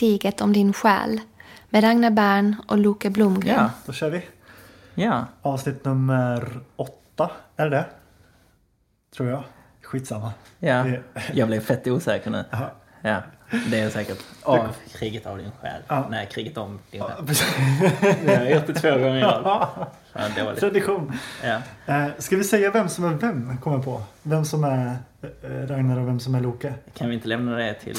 Kriget om din själ med Ragnar Bern och Loke Blomgren. Ja, då kör vi. Ja. Avsnitt nummer åtta. Är det det? Tror jag. Skitsamma. Ja. Det- Jag blev fett osäker nu. Jaha. Ja, det är säkert. Av kriget av din själ. Ja. Nej, kriget om din själ. precis. Det har jag gjort det två gånger i rad. Tradition. Ja. Eh, ska vi säga vem som är vem? Kommer jag på. Vem som är eh, Ragnar och vem som är Loke? Kan vi inte lämna det till...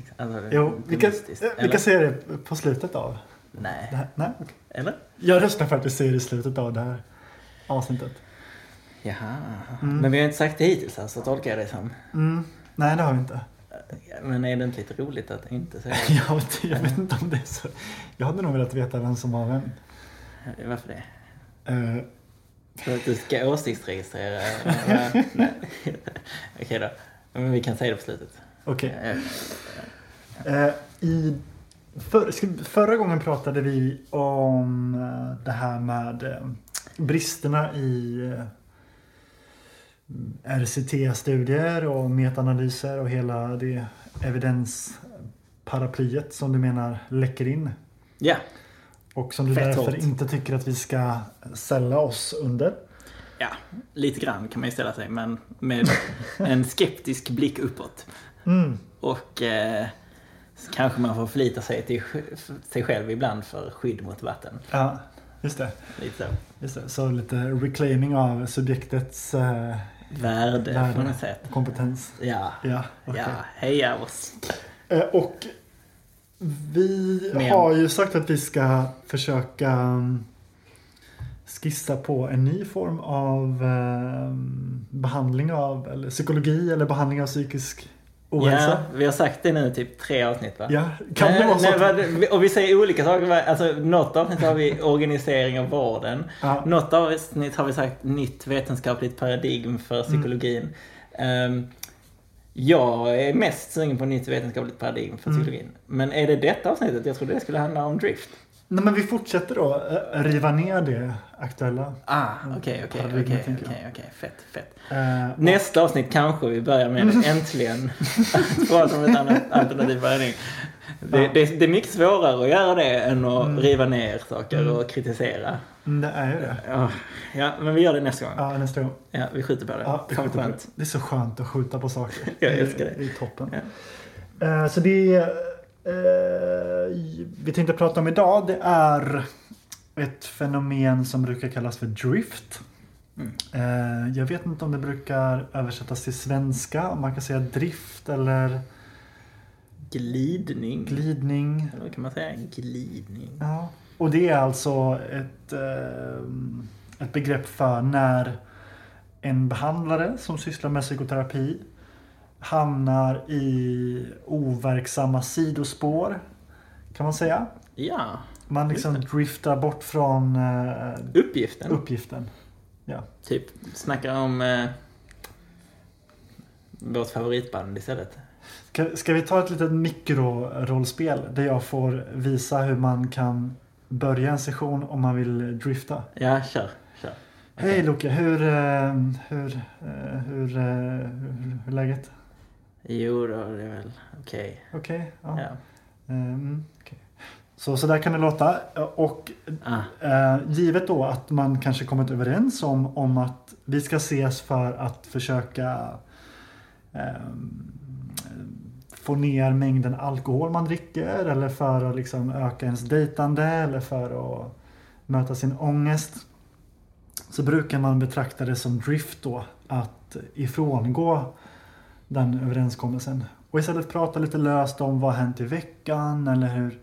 liksom, Alltså, Jo, vi kan, eh, vi kan det på slutet av det Nej. här. Nej, okej. Eller? Jag röstar för att vi säger det i slutet av det här avsnittet. Jaha. Mm. Men vi har inte sagt det hittills alltså, tolkar jag det som. Mm. Nej, det har vi inte. Ja, Men är det inte lite roligt att inte säga Jag vet, jag vet inte om det är så. Jag hade nog velat veta vem som var vem. det? Varför det? Eh, För att du ska åsiktsregistrera? Okej då. Men vi kan säga det på slutet. Okej. Ja. Eh, i för, ska- förra gången pratade vi om eh, det här med eh, bristerna i eh, RCT-studier och metaanalyser och hela det evidensparaplyet som du menar läcker in. Ja, Och som du Fett därför hårt. inte tycker att vi ska sälla oss under. ja, lite grann kan man ju ställa sig, men med en skeptisk blick uppåt. Mm. Och eh, kanske man får förlita sig till sig själv ibland för skydd mot vatten. Ja, just det. Lite så. Just det. Så lite reclaiming av subjektets eh, Värde, Värde. på något sätt. kompetens. Ja, Ja, okej. ja, heja oss. Eh, Och vi Men- har ju sagt att vi ska försöka mm, skissa på en ny form av eh, behandling av, eller psykologi eller behandling av psykisk ohälsa. Ja, vi har sagt det nu typ tre avsnitt va? Ja, kan det vara så? nej, Och vi säger olika saker. Alltså, något avsnitt har vi organisering av vården. Ja. Något avsnitt har vi sagt nytt vetenskapligt paradigm för psykologin. Ehm, jag är mest sugen på nytt vetenskapligt paradigm för Mm. psykologin. Men är det detta avsnittet? Jag trodde det skulle handla om drift. Nej, men vi fortsätter då eh, riva ner det aktuella. Ah, okej, okej, Paradigmet, okej, okej, fett, fett. Eh, Nästa avsnitt kanske vi börjar med äntligen att prata om ett annat alternativ paradigm. Det, Ja. det, det är mycket svårare att göra det än att Mm. riva ner saker Mm. och kritisera. Det är ju det. Ja, ja, men vi gör det nästa gång. Ja, nästa gång. Ja, vi skjuter på det. Ja, det, Fan skjuter på det. det är så skönt att skjuta på saker. Jag älskar det. Det är toppen. Eh, Så det eh, vi tänkte prata om idag det är ett fenomen som brukar kallas för drift. Mm. Eh, Jag vet inte om det brukar översättas till svenska. Om man kan säga drift eller Glidning. glidning. Eller kan man säga? Glidning. Ja. Och det är alltså ett, eh, ett begrepp för när en behandlare som sysslar med psykoterapi hamnar i overksamma sidospår. Kan man säga. Ja, Man liksom driftar bort från eh, uppgiften. uppgiften. Ja. Typ, snackar om eh, vårt favoritband istället. Ska, ska vi ta ett litet mikrorollspel där jag får visa hur man kan börja en session om man vill drifta? Ja, kör. kör. Hej Loke, hur, eh, hur, eh, hur, eh, hur, hur är läget? Jo då, det är väl okej. Okej? ja. Ja. Mm, okej. Så, så där kan det låta. Och Ah, eh, givet då att man kanske kommit överens om, om att vi ska ses för att försöka ehm, få ner mängden alkohol man dricker eller för att liksom öka ens dejtande eller för att möta sin ångest. Så brukar man betrakta det som drift då att ifrångå den överenskommelsen. Och istället prata lite löst om vad hänt i veckan eller hur,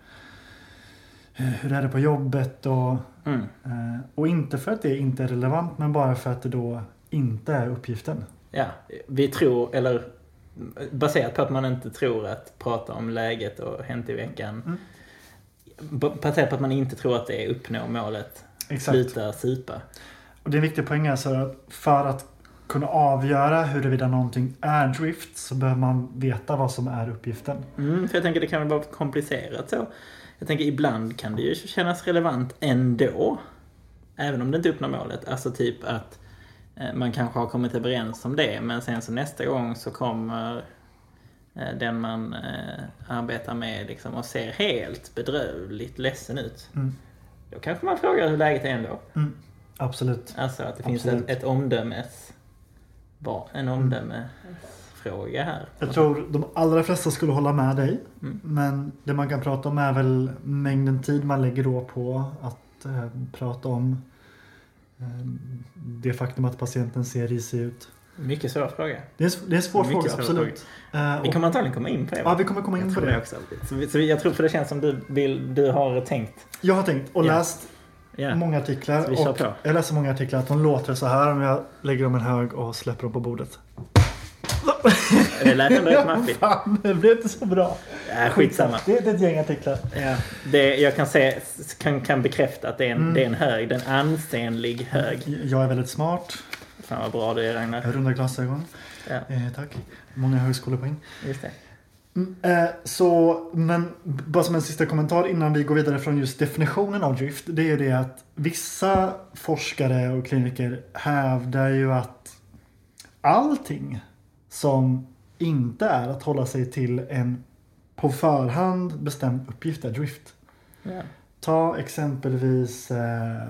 hur är det på jobbet och, mm. eh, och inte för att det inte är relevant men bara för att det då inte är uppgiften. Ja, vi tror, eller baserat på att man inte tror att prata om läget och hänt i veckan. Mm. Baserat på att man inte tror att det är uppnå målet. Exakt. Sluta supa. Och det är en viktig poäng alltså att för att kunna avgöra huruvida någonting är drift så behöver man veta vad som är uppgiften. Mm, för jag tänker det kan vara komplicerat så. Jag tänker ibland kan det ju kännas relevant ändå. Även om det inte uppnår målet. Alltså typ att eh, man kanske har kommit överens om det men sen så nästa gång så kommer eh, den man eh, arbetar med liksom, och ser helt bedrövligt ledsen ut. Mm. Då kanske man frågar hur läget är ändå. Mm. Absolut. Alltså att det finns Absolut. ett, ett omdömes... va- En omdömesfråga här. Jag tror de allra flesta skulle hålla med dig. Mm. Men det man kan prata om är väl mängden tid man lägger då på att eh, prata om eh, det faktum att patienten ser risig ut. Mycket svår fråga. Det är, det är en svår Mycket fråga, svår absolut. Eh, Vi kommer antagligen komma in på det. Ja, vi kommer komma in jag på det. också. Så, så jag tror för det känns som du, vill, du har tänkt. Jag har tänkt och Ja. läst Ja. många artiklar. Och på. jag läser många artiklar att de låter så här om jag lägger dem i en hög och släpper dem på bordet. Det lät ändå rätt maffigt. Fan, det blev inte så bra. Äh, skitsamma. Det, det är ett gäng artiklar. Ja. Det, jag kan, se, kan, kan bekräfta att det är, en, Mm. det är en hög. Det är en ansenlig hög. Jag är väldigt smart. Fan vad bra du är Ragnar. Runda glasögon. Ja, Eh, tack. Många högskolepoäng. just det. Mm, eh, så, men bara som en sista kommentar innan vi går vidare från just definitionen av drift. Det är det att vissa forskare och kliniker hävdar ju att allting som inte är att hålla sig till en på förhand bestämd uppgift är drift. Ja. Ta exempelvis eh,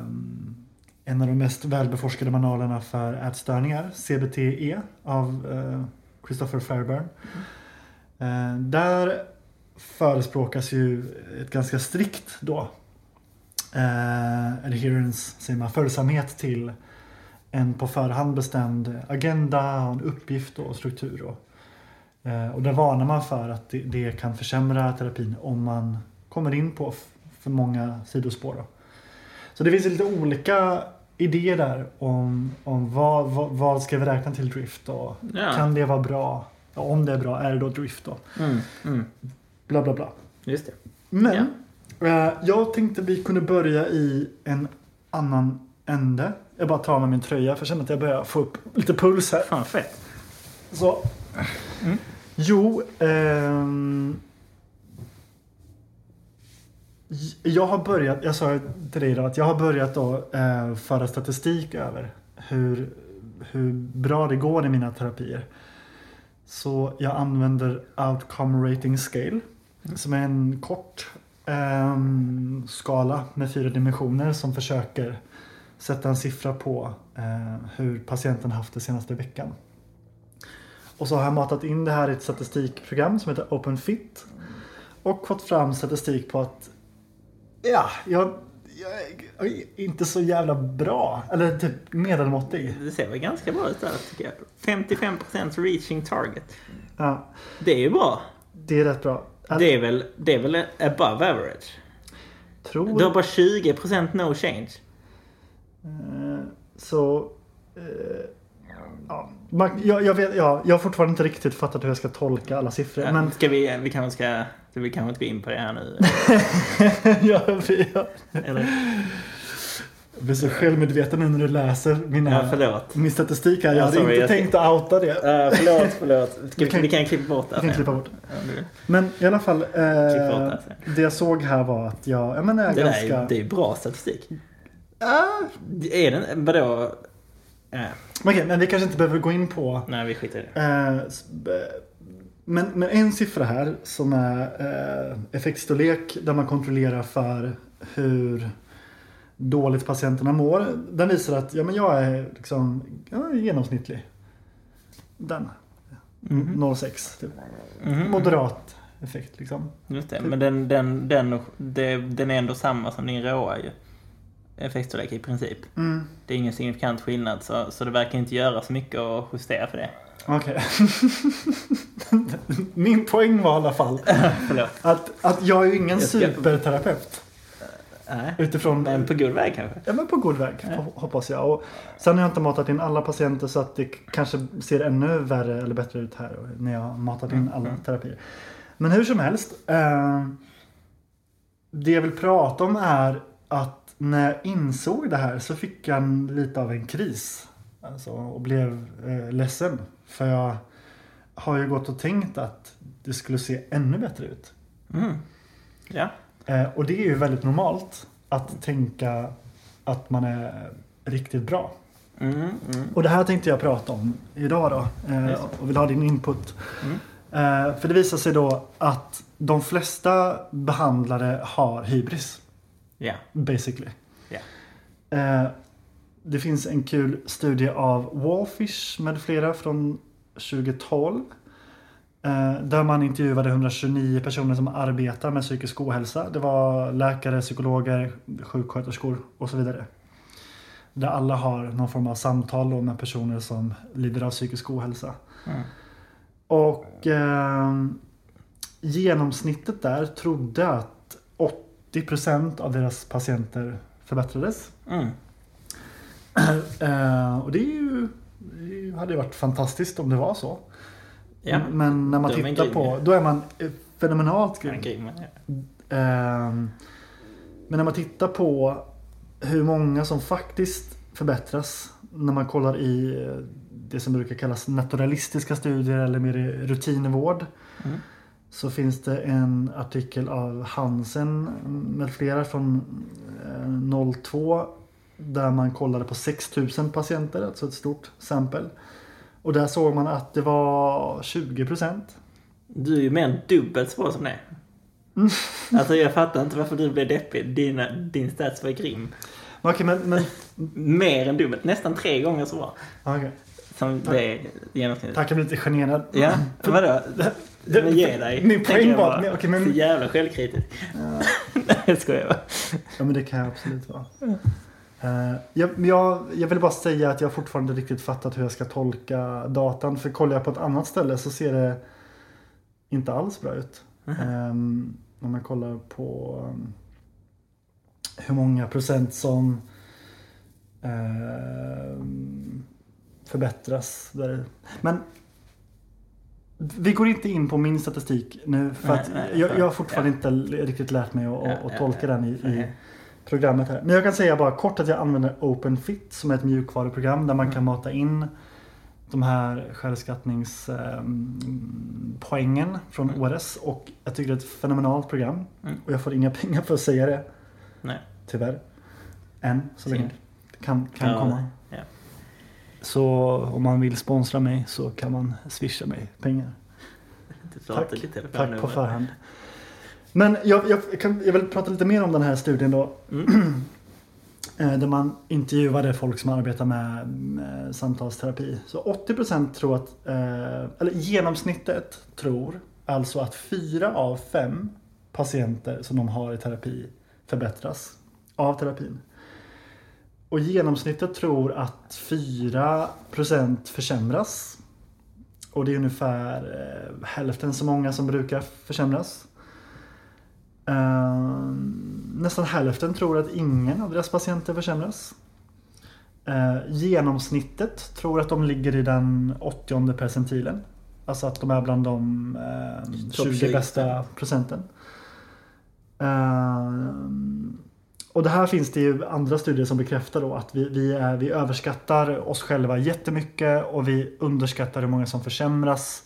en av de mest välbeforskade manualerna för ätstörningar, CBTE av eh, Christopher Fairbairn. Eh, där förespråkas ju ett ganska strikt då eh, adherence, säger man, följsamhet till en på förhand bestämd agenda och en uppgift och struktur. Då. Eh, och där varnar man för att det, kan försämra terapin om man kommer in på för många sidospår. Då. Så det finns lite olika idéer där om, om vad, vad, vad ska vi räkna till drift och Ja. kan det vara bra? Ja, om det är bra, är det då drift då? Mm, mm. Bla bla bla. Just det. Men eh, jag tänkte vi kunde börja i en annan ände. Jag bara tar av mig min tröja för jag känner att jag börjar få upp lite puls här. Fan fett. Så. Mm. Jo. ehm, jag har börjat, jag sa till dig idag att jag har börjat då eh, föra statistik över hur, hur bra det går i mina terapier. Så jag använder Outcome Rating Scale. Som är en kort ehm, skala med fyra dimensioner som försöker sätta en siffra på eh, hur patienten haft det senaste veckan. Och så har jag matat in det här i ett statistikprogram som heter OpenFit. Och fått fram statistik på att ja, jag, inte så jävla bra. Eller typ medelmåttig. Det ser väl ganska bra ut där tycker jag. 55% reaching target. Ja, Det är ju bra. det är rätt bra. Jag Det är väl, det är väl above average. tror Du har bara 20% no change. Eh, Så... eh, Ja, jag, jag, vet, ja, jag har fortfarande inte riktigt fattat hur jag ska tolka alla siffror. Ja, Men Ska vi, vi kanske ska, vi kanske inte gå in på det här nu. jag, jag, Eller? jag blir så självmedveten nu när du läser mina, Ja, min statistik här. Jag Ja, hade sorry, inte jag tänkt att outa det. Uh, förlåt, förlåt. Vi vi, kan- vi kan klippa bort det. Kan klippa bort. Ja, Men i alla fall. Eh, det det jag såg här var att jag, jag menar, jag är Det där ganska... är, det är bra statistik. Ah, Är den, vadå? Äh, Okej, men vi kanske inte behöver gå in på nej, vi skiter i det. B- men, men en siffra här som är eh, effektstorlek där man kontrollerar för hur dåligt patienterna mår. Den visar att ja, men jag är liksom jag är genomsnittlig. Den. Mhm. 0,6. Typ. Mhm. Moderat effekt liksom. Just det, men den, den, den, den är ändå samma som din råa ju. Effektstorlek i princip. Mm. Det är ingen signifikant skillnad så, så det verkar inte göra så mycket att justera för det. Okej. Min poäng var i alla fall att, att jag är ju ingen ska- superterapeut. Nej. Utifrån Men på god väg kanske? Ja men på god väg ho- hoppas jag. Och sen har jag inte matat in alla patienter så att det kanske ser ännu värre eller bättre ut här när jag har matat in Mm, alla terapier. Men hur som helst. Eh, det jag vill prata om är att när jag insåg det här så fick jag en, lite av en kris. Alltså, och blev eh, ledsen. För jag har ju gått och tänkt att det skulle se ännu bättre ut. Mm. Ja. Eh, och det är ju väldigt normalt att tänka att man är riktigt bra. Mm, mm. Och det här tänkte jag prata om idag då. Eh, och vill ha din input. Mm. Eh, för det visar sig då att de flesta behandlare har hybris. Ja. Basically. Ja. Eh, det finns en kul studie av Wallfish med flera från 2012. Eh, där man intervjuade 129 personer som arbetar med psykisk ohälsa. Det var läkare, psykologer, sjuksköterskor och så vidare. Där alla har någon form av samtal med personer som lider av psykisk ohälsa. Mm. Och eh, genomsnittet där trodde att 80% av deras patienter förbättrades. Mm. Eh, och det, är ju, det hade ju varit fantastiskt om det var så. Ja. Men när man tittar på, då är man eh, fenomenalt grym. Grym, ja. Ehm, Men när man tittar på hur många som faktiskt förbättras när man kollar i det som brukar kallas naturalistiska studier eller mer rutinvård. Mm. Så finns det en artikel av Hansen med flera från eh, 02 där man kollade på 6000 patienter, alltså ett stort sample. Och där såg man att det var 20 procent. Du är ju mer än dubbelt så bra som det. Mm. Alltså jag fattar inte varför du blev deppig. Dina, din stats var grym. Okej, men, men Mer än dubbelt. Nästan tre gånger så bra. okej. Som Tack. det genomsnittet. Tack, jag blir lite generad. Ja, vadå? Men ge dig. Min tänker poäng jag var... bara. men- okej, men, Så jävla självkritisk. Nej, jag skojar bara. ja, men det kan jag absolut vara. Eh, jag, men jag, jag vill bara säga att jag fortfarande riktigt fattat hur jag ska tolka datan. För kollar jag på ett annat ställe så ser det inte alls bra ut. Um, om man kollar på um, hur många procent som um, förbättras. Där. Men vi går inte in på min statistik nu för Nej, att nej, jag, jag har ja. fortfarande inte l- riktigt lärt mig att, Ja, att, ja, tolka ja. den i, i programmet här. Men jag kan säga bara kort att jag använder OpenFit som är ett mjukvaruprogram där man kan mata in de här självskattningspoängen från Mm. ORS och jag tycker det är ett fenomenalt program. Mm. Och jag får inga pengar för att säga det. Nej. Tyvärr. Än så länge. Kan, kan Ja, komma. Så om man vill sponsra mig så kan man swisha mig pengar. Tack. Tack nu, på förhand. Men jag, jag, kan, jag vill prata lite mer om den här studien då. Mm. Eh, Där man intervjuade folk som arbetar med, med samtalsterapi. Så 80% tror att, eh, eller genomsnittet tror alltså att fyra av fem patienter som de har i terapi förbättras av terapin. Och genomsnittet tror att 4% försämras. Och det är ungefär eh, hälften så många som brukar försämras. Eh, nästan hälften tror att ingen av deras patienter försämras. Eh, genomsnittet tror att de ligger i den 80 percentilen. Alltså att de är bland de eh, Topp 20 20. bästa procenten. Eh, och det här finns det ju andra studier som bekräftar då att vi, vi, är, vi överskattar oss själva jättemycket och vi underskattar hur många som försämras.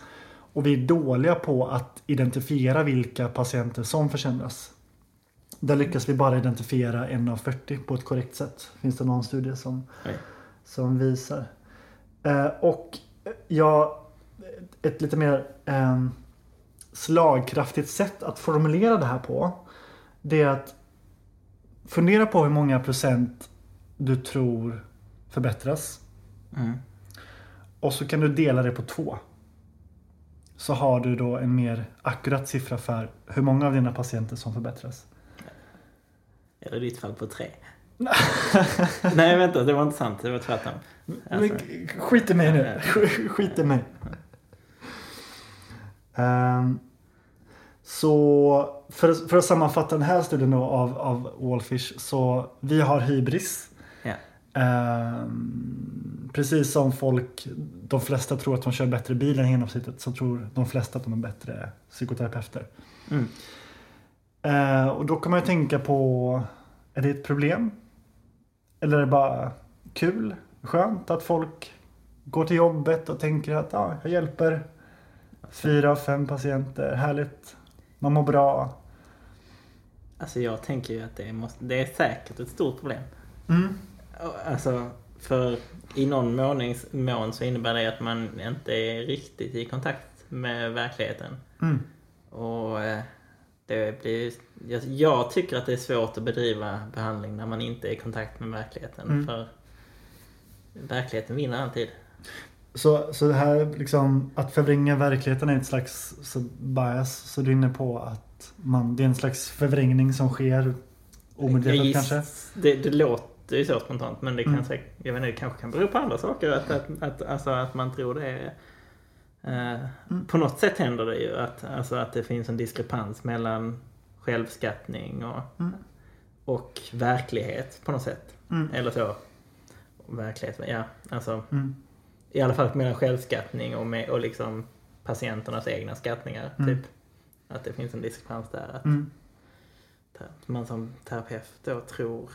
Och vi är dåliga på att identifiera vilka patienter som försämras. Där lyckas vi bara identifiera en av 40 på ett korrekt sätt. Finns det någon studie som, som visar. Eh, och jag, ett lite mer eh, slagkraftigt sätt att formulera det här på. Det är att fundera på hur många procent du tror förbättras. Mm. Och så kan du dela det på två. Så har du då en mer akkurat siffra för hur många av dina patienter som förbättras. Eller i ditt fall på tre. Nej vänta, det var inte sant. Det var tvärtom. Alltså, skit i mig nu. Skit i mig. Ehm, så för, för att sammanfatta den här studien då av, av Wallfish. Så vi har hybris. ja. Ehm, precis som folk, de flesta tror att de kör bättre bil än genomsnittet så tror de flesta att de är bättre psykoterapeuter. Mm. Eh, och då kan man ju tänka på, är det ett problem? Eller är det bara kul, skönt att folk går till jobbet och tänker att ah, jag hjälper fyra av fem patienter, härligt, man mår bra. Alltså jag tänker ju att det, måste, det är säkert ett stort problem. Mm. Alltså, för i någon månings, mån så innebär det att man inte är riktigt i kontakt med verkligheten. Mm. Och eh, det blir, jag, jag tycker att det är svårt att bedriva behandling när man inte är i kontakt med verkligheten. Mm. För verkligheten vinner alltid. Så, så det här liksom, att förvränga verkligheten är ett slags så bias. Så du är inne på att man, det är en slags förvrängning som sker omedvetet giss- kanske? Det, det låter ju så spontant men det kan Mm. säkert, jag vet inte, det kanske kan bero på andra saker. Att, att, att, alltså att man tror det är... Eh, Mm. På något sätt händer det ju att, alltså att det finns en diskrepans mellan självskattning och, Mm. och verklighet på något sätt. Mm. Eller så. Verklighet, ja. Alltså, Mm. I alla fall mellan självskattning och, med, och liksom patienternas egna skattningar. Mm. Typ. Att det finns en diskrepans där. Att Mm. man som terapeut då tror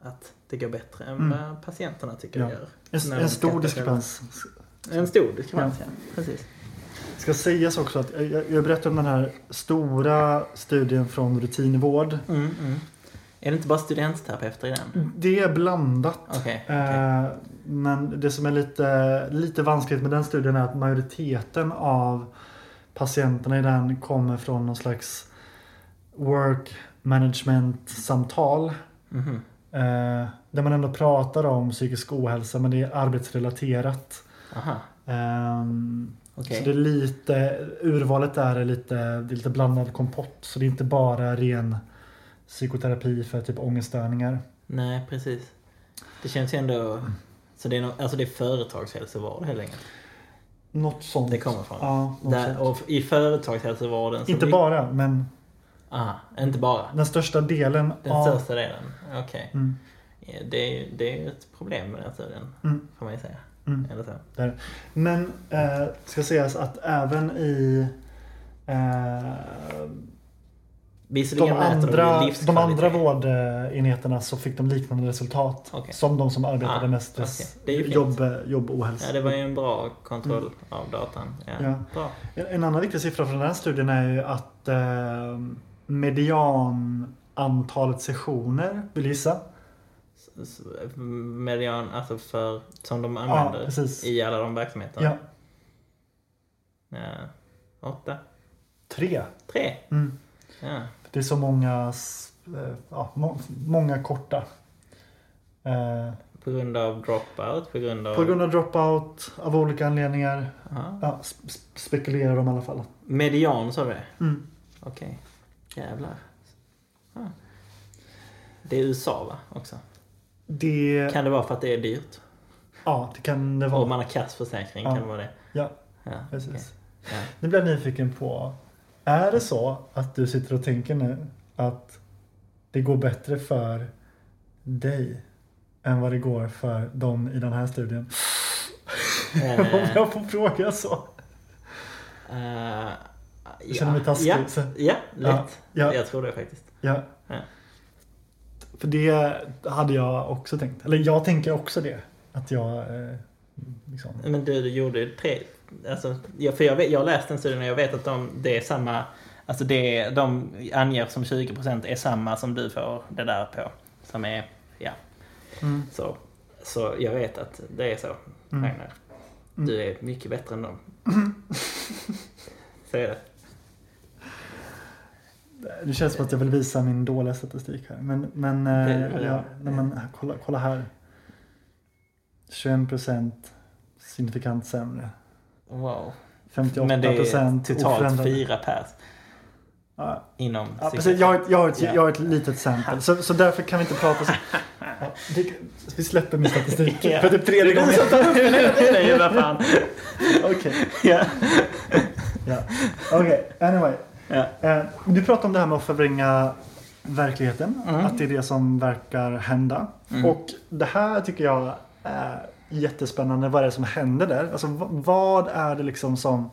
att det går bättre än Mm. vad patienterna tycker Ja. det gör. En, en stor diskrepans. En stor diskrepans, ja. Precis. ska sägas också att jag, jag berättade om den här stora studien från rutinvård. Mm, mm. Är det inte bara studentterapeuter i den? Det är blandat. Okej. okej. Eh, men det som är lite, lite vanskligt med den studien är att majoriteten av patienterna i den kommer från någon slags work management samtal. Mhm. Eh, där man ändå pratar om psykisk ohälsa men det är arbetsrelaterat. Aha. Ehm, Okej. Så det är lite, urvalet där är lite, det är lite blandad kompott. Så det är inte bara ren psykoterapi för typ ångeststörningar. Nej, precis. Det känns ju ändå... Så det är, no, alltså det är företagshälsovård helt enkelt. Något sånt. Det kommer från. Ja, Där, och I företagshälsovården... Inte blir- bara, men Aha, inte bara. den största delen Den av... största delen. Okej. Mm, Ja, Det, är, det är ju ett problem med den studien. Mm. Får man ju säga. mm, Eller så. där. Men eh, ska sägas att även i eh, Visserligen de, andra, de de andra vårdenheterna så fick de liknande resultat. Okej. Som de som arbetade Ah, stress, okej. Det är jobb, jobb och ohälsa. Ja, det var ju en bra kontroll av datan. Ja, Mm. Ja. En- annan viktig siffra från den här studien är ju att eh, medianantalet sessioner, vill du gissa? Median, alltså för, som de Ja, använder precis. i alla de verksamheterna. Ja, Ja. Åtta? tre. Tre? Mm. Ja. Det är så många, eh, ja, må, många korta. Eh, På grund av dropout? På grund av... på grund av dropout, av olika anledningar. Aha. Ja, sp- spekulerar de i alla fall. Median sa du det? Mm. Okej. Jävlar. Ah. Det är USA va? Också. Det, Kan det vara för att det är dyrt? ja, det kan det Och vara. man har kassförsäkring, Ja. kan det vara det? Ja, Ja, precis. okej. Ja. Nu blir jag nyfiken på, är det så att du sitter och tänker nu att det går bättre för dig än vad det går för dem i den här studien? Om Eh, jag får fråga så. eh, Jag känner mig taskig. Ja, så- ja lätt. Ja. Jag tror det faktiskt. Ja. Ja. För det hade jag också tänkt. Eller jag tänker också det. Att jag eh, liksom... Men du, du gjorde tre... Alltså, jag, för jag, vet, jag har läst den studien och jag vet att de, det är samma... Alltså det de anger som 20% är samma som du får det där på. Som är... Ja. Mm. Så, så jag vet att det är så, Mm. Ragnar. Du är mycket bättre än dem. så är det. Det känns som att jag vill visa min dåliga statistik här. Men, men, eh, Det- ja, nej, men kolla, kolla här. 21% signifikant sämre. Wow. 58% Men det är totalt fyra pers Ja, inom ja, precis. Jag, har ett- jag, har ett, Ja. jag har ett litet sample. Så, så därför kan vi inte prata så. Ja, det, vi släpper min statistik. Ja. För typ tredje gången. Nej, vad fan. Okej. Ja. Okej, anyway. Eh, du pratade om det här med att förvränga verkligheten. Mm. Att det är det som verkar hända. Mm. Och det här tycker jag är jättespännande. Vad är det som händer där? Alltså vad är det liksom som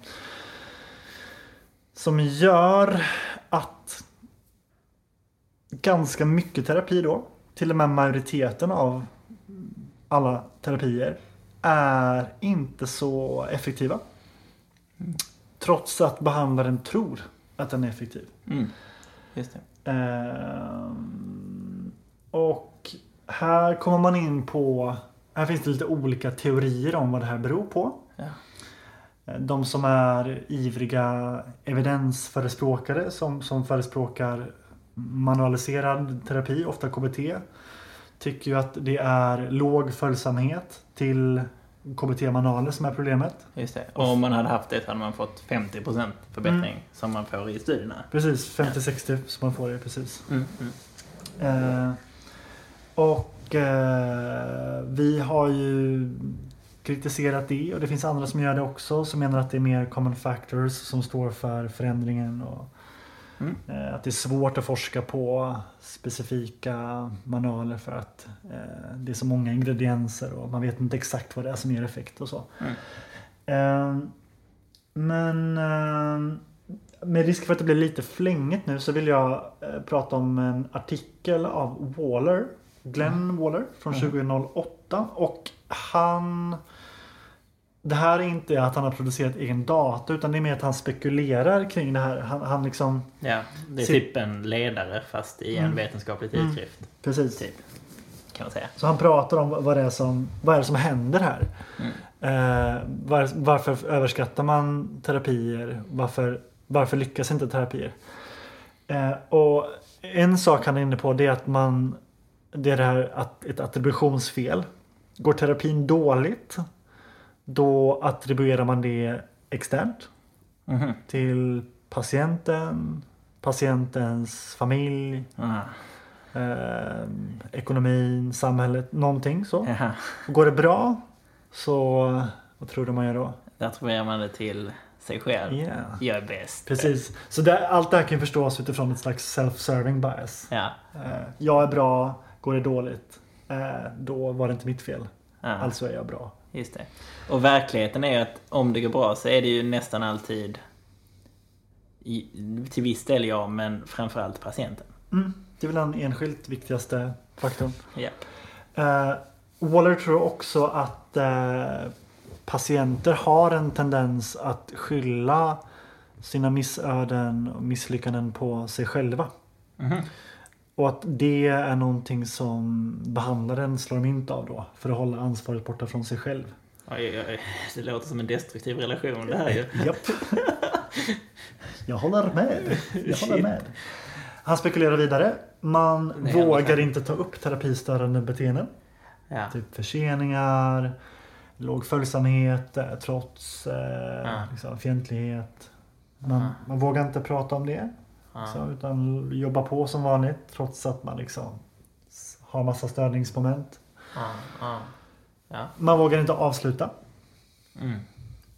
som gör att ganska mycket terapi då, till och med majoriteten av alla terapier, är inte så effektiva. Trots att behandlaren tror att den är effektiv. Mm. Just det. Ehm, och här kommer man in på, här finns det lite olika teorier om vad det här beror på. Ja. De som är ivriga evidensförespråkare som, som förespråkar manualiserad terapi, ofta KBT, tycker ju att det är låg följsamhet till KBT-manualer som är problemet. Just det. Och om man hade haft det hade man fått 50% förbättring Mm. som man får i studierna. Precis, 50-60 som man får det precis. Mm, mm. Eh, och eh, vi har ju kritiserat det och det finns andra som gör det också som menar att det är mer common factors som står för förändringen och Mm. eh, att det är svårt att forska på specifika manualer för att eh, det är så många ingredienser och man vet inte exakt vad det är som ger effekt och så. Mm. Eh, men eh, med risk för att det blir lite flängigt nu så vill jag eh, prata om en artikel av Waller. Glenn Waller från Mm. 2008. Och han... Det här är inte att han har producerat egen data utan det är mer att han spekulerar kring det här. Han, han liksom... Ja, det är typ en ledare fast i en Mm. vetenskaplig Mm. tidskrift. Precis. Typ. Kan man säga. Så han pratar om vad det är som, vad är det som händer här. Mm. Eh, var, varför överskattar man terapier? Varför, varför lyckas inte terapier? Eh, och en sak han är inne på det är att man det är det här att ett attributionsfel. Går terapin dåligt då attribuerar man det externt Mhm. till patienten, patientens familj, Ah. eh, ekonomin, samhället, någonting så. Jaha. Går det bra så vad tror du man gör då? Där attribuerar man det till sig själv. Yeah. Jag är bäst. Precis. Så det, allt det här kan förstås utifrån ett slags self-serving bias. Ja. Eh, jag är bra, går det dåligt, eh, då var det inte mitt fel. ja. Alltså är jag bra. Just det. Och verkligheten är att om det går bra så är det ju nästan alltid i, till viss del jag, men framförallt patienten. Mm. Det är väl den enskilt viktigaste faktorn. Ja. Eh, Waller tror också att eh, patienter har en tendens att skylla sina missöden och misslyckanden på sig själva. Mhm. Och att det är någonting som behandlaren slår mynt av då för att hålla ansvaret borta från sig själv. Oj, oj, oj. Det låter som en destruktiv relation det här ju. Japp. Jag håller med. Jag håller med. Han spekulerar vidare. Man Nej, vågar inte ta upp terapistörande beteenden. Ja. Typ förseningar, låg följsamhet, eh, trots eh, Ja. liksom, fientlighet. Man, man vågar inte prata om det. Ja. Så, utan jobba på som vanligt trots att man liksom har massa störningsmoment. Ja. Ja. Ja. Man vågar inte avsluta. Mm.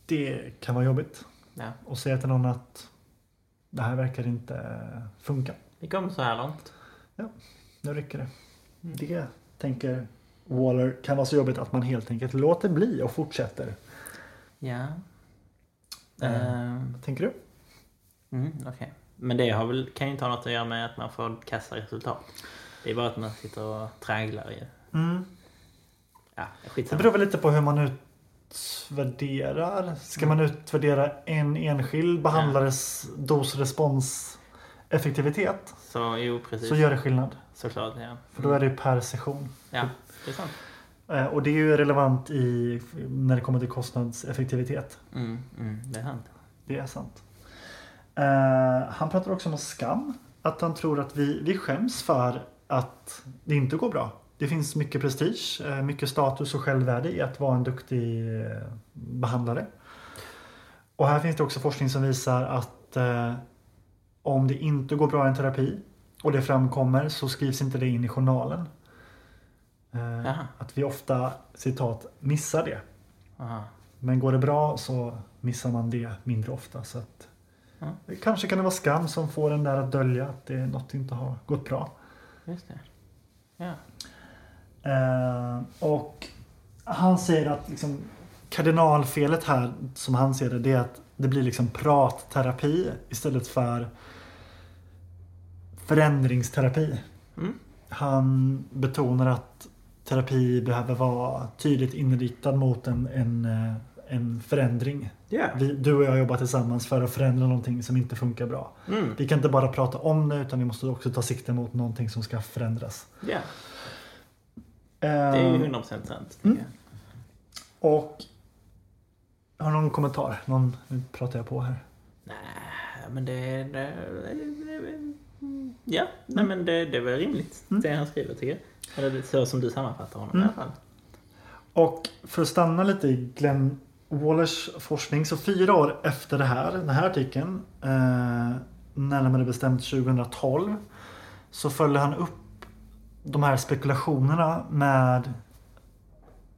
Det kan vara jobbigt. ja. Och säga till någon att det här verkar inte funka. Vi kom så här långt. Nu räcker det. Mm. Det tänker Waller kan vara så jobbigt att man helt enkelt låter bli och fortsätter. Ja. Ehm, Vad tänker du? Mm, okej. Men det har väl, kan ju inte ha något att göra med att man får kassa resultat. Det är bara att man sitter och tragglar ju. Mm. Ja, Det skitsamma. beror väl lite på hur man utvärderar. Ska man utvärdera en enskild behandlares dos-respons effektivitet Så jo, precis. så gör det skillnad. Såklart, ja. För då är det per session. Ja, det är sant. Eh, Och det är ju relevant i, när det kommer till kostnadseffektivitet. Mm, mm, det är sant. Det är sant. Eh, han pratar också om skam. Att han tror att vi, vi skäms för att det inte går bra. Det finns mycket prestige, eh, mycket status och självvärde i att vara en duktig eh, behandlare. Och här finns det också forskning som visar att eh, om det inte går bra i en terapi och det framkommer så skrivs inte det in i journalen. Eh, att vi ofta, citat, missar det. Aha. Men går det bra så missar man det mindre ofta. Så att, Ja. Kanske kan det vara skam som får den där att dölja att det är något inte har gått bra. Just det. Ja. Eh, och han säger att liksom, kardinalfelet här, som han ser det, det är att det blir liksom pratterapi istället för förändringsterapi. Mm. Han betonar att terapi behöver vara tydligt inriktad mot en, en, eh, en förändring. Ja. Vi, du och jag jobbar tillsammans för att förändra någonting som inte funkar bra. Mm. Vi kan inte bara prata om det utan vi måste också ta sikte mot någonting som ska förändras. ja. Det är ju Eh, 100% sant. Mm. Och Har någon kommentar? Någon, nu pratar jag på här. Nej, men det... det ja, nej, men det, det väl rimligt Mm. det han skriver tycker jag. Eller så som du sammanfattar honom i Mm. alla fall. Och för att stanna lite i Glenn Wallers forskning. Så fyra år efter det här, den här artikeln. Eh, närmare bestämt 2012. Så följde han upp de här spekulationerna med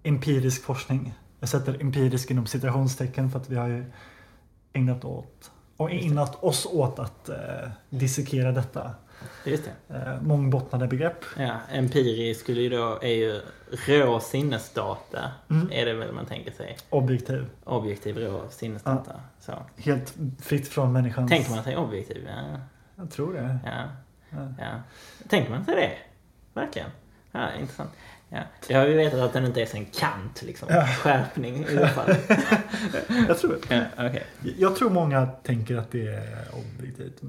empirisk forskning. Jag sätter empirisk inom citationstecken för att vi har ju ägnat, åt, och ägnat oss åt att eh, dissekera detta Just det. eh, mångbottnade begrepp. Ja, empiri skulle ju då, är ju rå sinnesdata. Mm. Är det väl man tänker sig. Objektiv. Objektiv rå sinnesdata. Så. Helt fritt från människans... Tänker man sig objektiv? Ja. Jag tror det. ja. Ja. Ja. Tänker man sig det? Verkligen? Ja, intressant. Ja. Jag har ju vetat att den inte är sen Kant, liksom. Ja. Skärpning i alla fall. Jag tror det. Ja, okej. Jag tror många tänker att det är objektivt.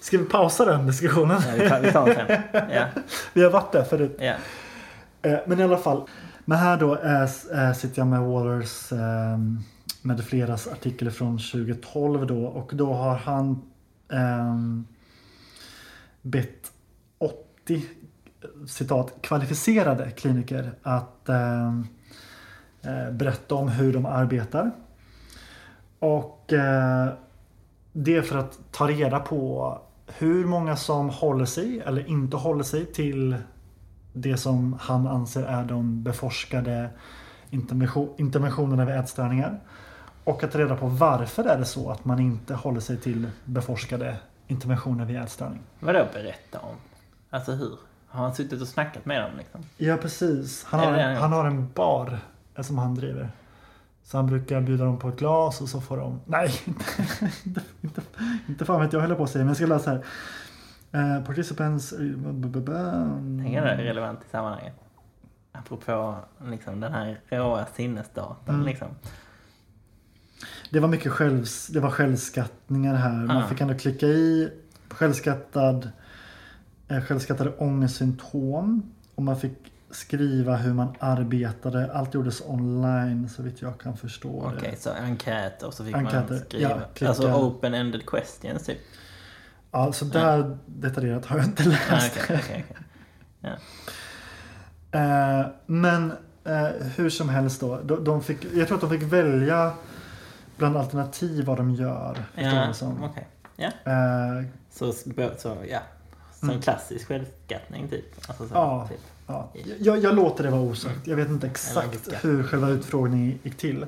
Ska vi pausa den diskussionen? Ja, vi tar, vi tar sen. Ja, Vi har varit där förut. ja. Eh, Men i alla fall. Men här då är, är, sitter jag med Wallers eh, med fleras artikel från 2012 då. Och då har han eh, bett 80 citat kvalificerade kliniker att eh, eh, berätta om hur de arbetar. Och eh, det är för att ta reda på hur många som håller sig eller inte håller sig till det som han anser är de beforskade intervention- interventionerna vid ätstörningar. Och att ta reda på varför är det så att man inte håller sig till beforskade interventioner vid ätstörning. Vadå berätta om? Alltså hur? Har han suttit och snackat med dem liksom? Ja precis. Han har, en, han har en bar eh, som han driver. Så han brukar bjuda dem på ett glas och så får de... Nej, inte, inte, inte fan vet jag heller på att säga. Men jag ska läsa här. Eh, participants... eh, Tänker det är relevant i sammanhanget. Apropå liksom, den här råa sinnesdatan. Mm. Liksom. Det var mycket självs, det var självskattningar här. Man Ah. fick ändå klicka i självskattad, självskattade ångestsymptom. Och man fick skriva hur man arbetade. Allt gjordes online så vitt jag kan förstå Okej, det. så enkäter och så fick Enkäter, man skriva. ja, klicka. alltså open-ended questions typ. Ja, så där detaljerat har jag inte läst. Ah, Okej, okej, okej. Eh, men eh, hur som helst då. De, de fick, jag tror att de fick välja bland alternativ vad de gör. Förstår Ja, du som. okej. Eh, Så, så, ja. Som Mm. klassisk självskattning typ. Alltså, så, Ja. typ. Ja, jag, jag låter det vara osagt. Jag vet inte exakt hur själva utfrågningen gick till. Mm,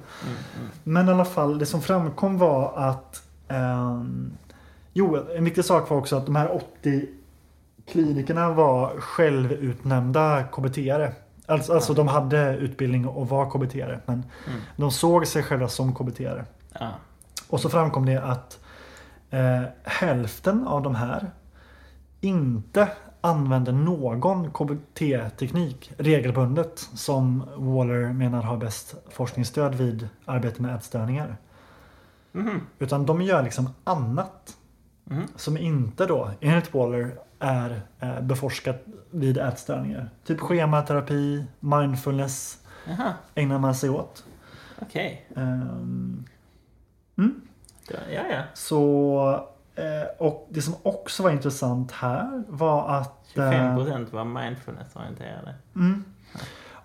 mm. Men i alla fall, det som framkom var att ehm, Jo, en viktig sak var också att de här 80 klinikerna var självutnämnda KBT-are. Alltså, alltså de hade utbildning och var KBT-are. Men Mm. de såg sig själva som. Ja. Och så framkom det att eh, hälften av de här inte använder någon KBT-teknik regelbundet som Waller menar har bäst forskningsstöd vid arbete med ätstörningar. Mhm. Utan de gör liksom annat Mhm. som inte då enligt Waller är eh, beforskat vid ätstörningar. Typ schematerapi, mindfulness Jaha, ägnar man sig åt. okej. Ehm, mm. Ja, ja. Så, och det som också var intressant här var att... eh, 25% var mindfulness-orienterade. mm,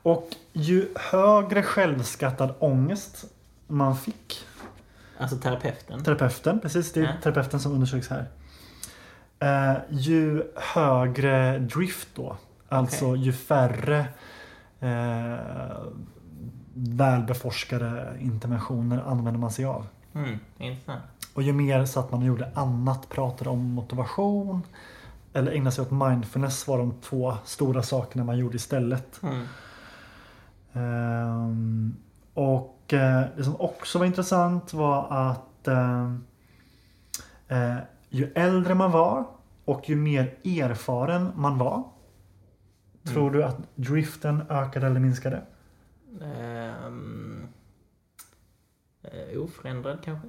och ju högre självskattad ångest man fick, Alltså terapeuten. terapeuten, precis det är Ja. terapeuten som undersöks här. Eh, ju högre drift då. Alltså Okej. ju färre eh, välbeforskade interventioner använder man sig av. Mm, intressant. Och ju mer så att man gjorde annat, pratade om motivation eller ägnade sig åt mindfulness var de två stora sakerna man gjorde istället. Mm. Ehm, och eh, det som också var intressant var att ehm, eh, ju äldre man var och ju mer erfaren man var. Tror du att driften ökade eller minskade? Eh, oförändrad kanske?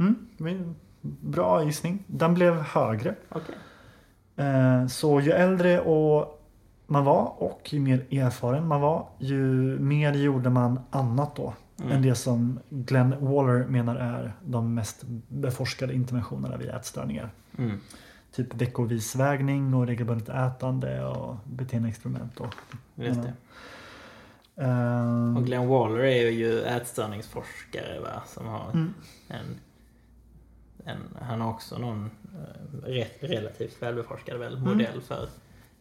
Mm, bra gissning. Den blev högre. Okej. Eh, Så ju äldre och man var och ju mer erfaren man var ju mer gjorde man annat då. Mm. än det som Glenn Waller menar är de mest beforskade interventionerna vid ätstörningar. Mm. Typ veckovis vägning och regelbundet ätande och beteendeexperiment. Och, Just det. Ehm, Och Glenn Waller är ju ätstörningsforskare va? Som har mm, en, en... Han har också någon eh, rätt, relativt välbeforskad väl, modell för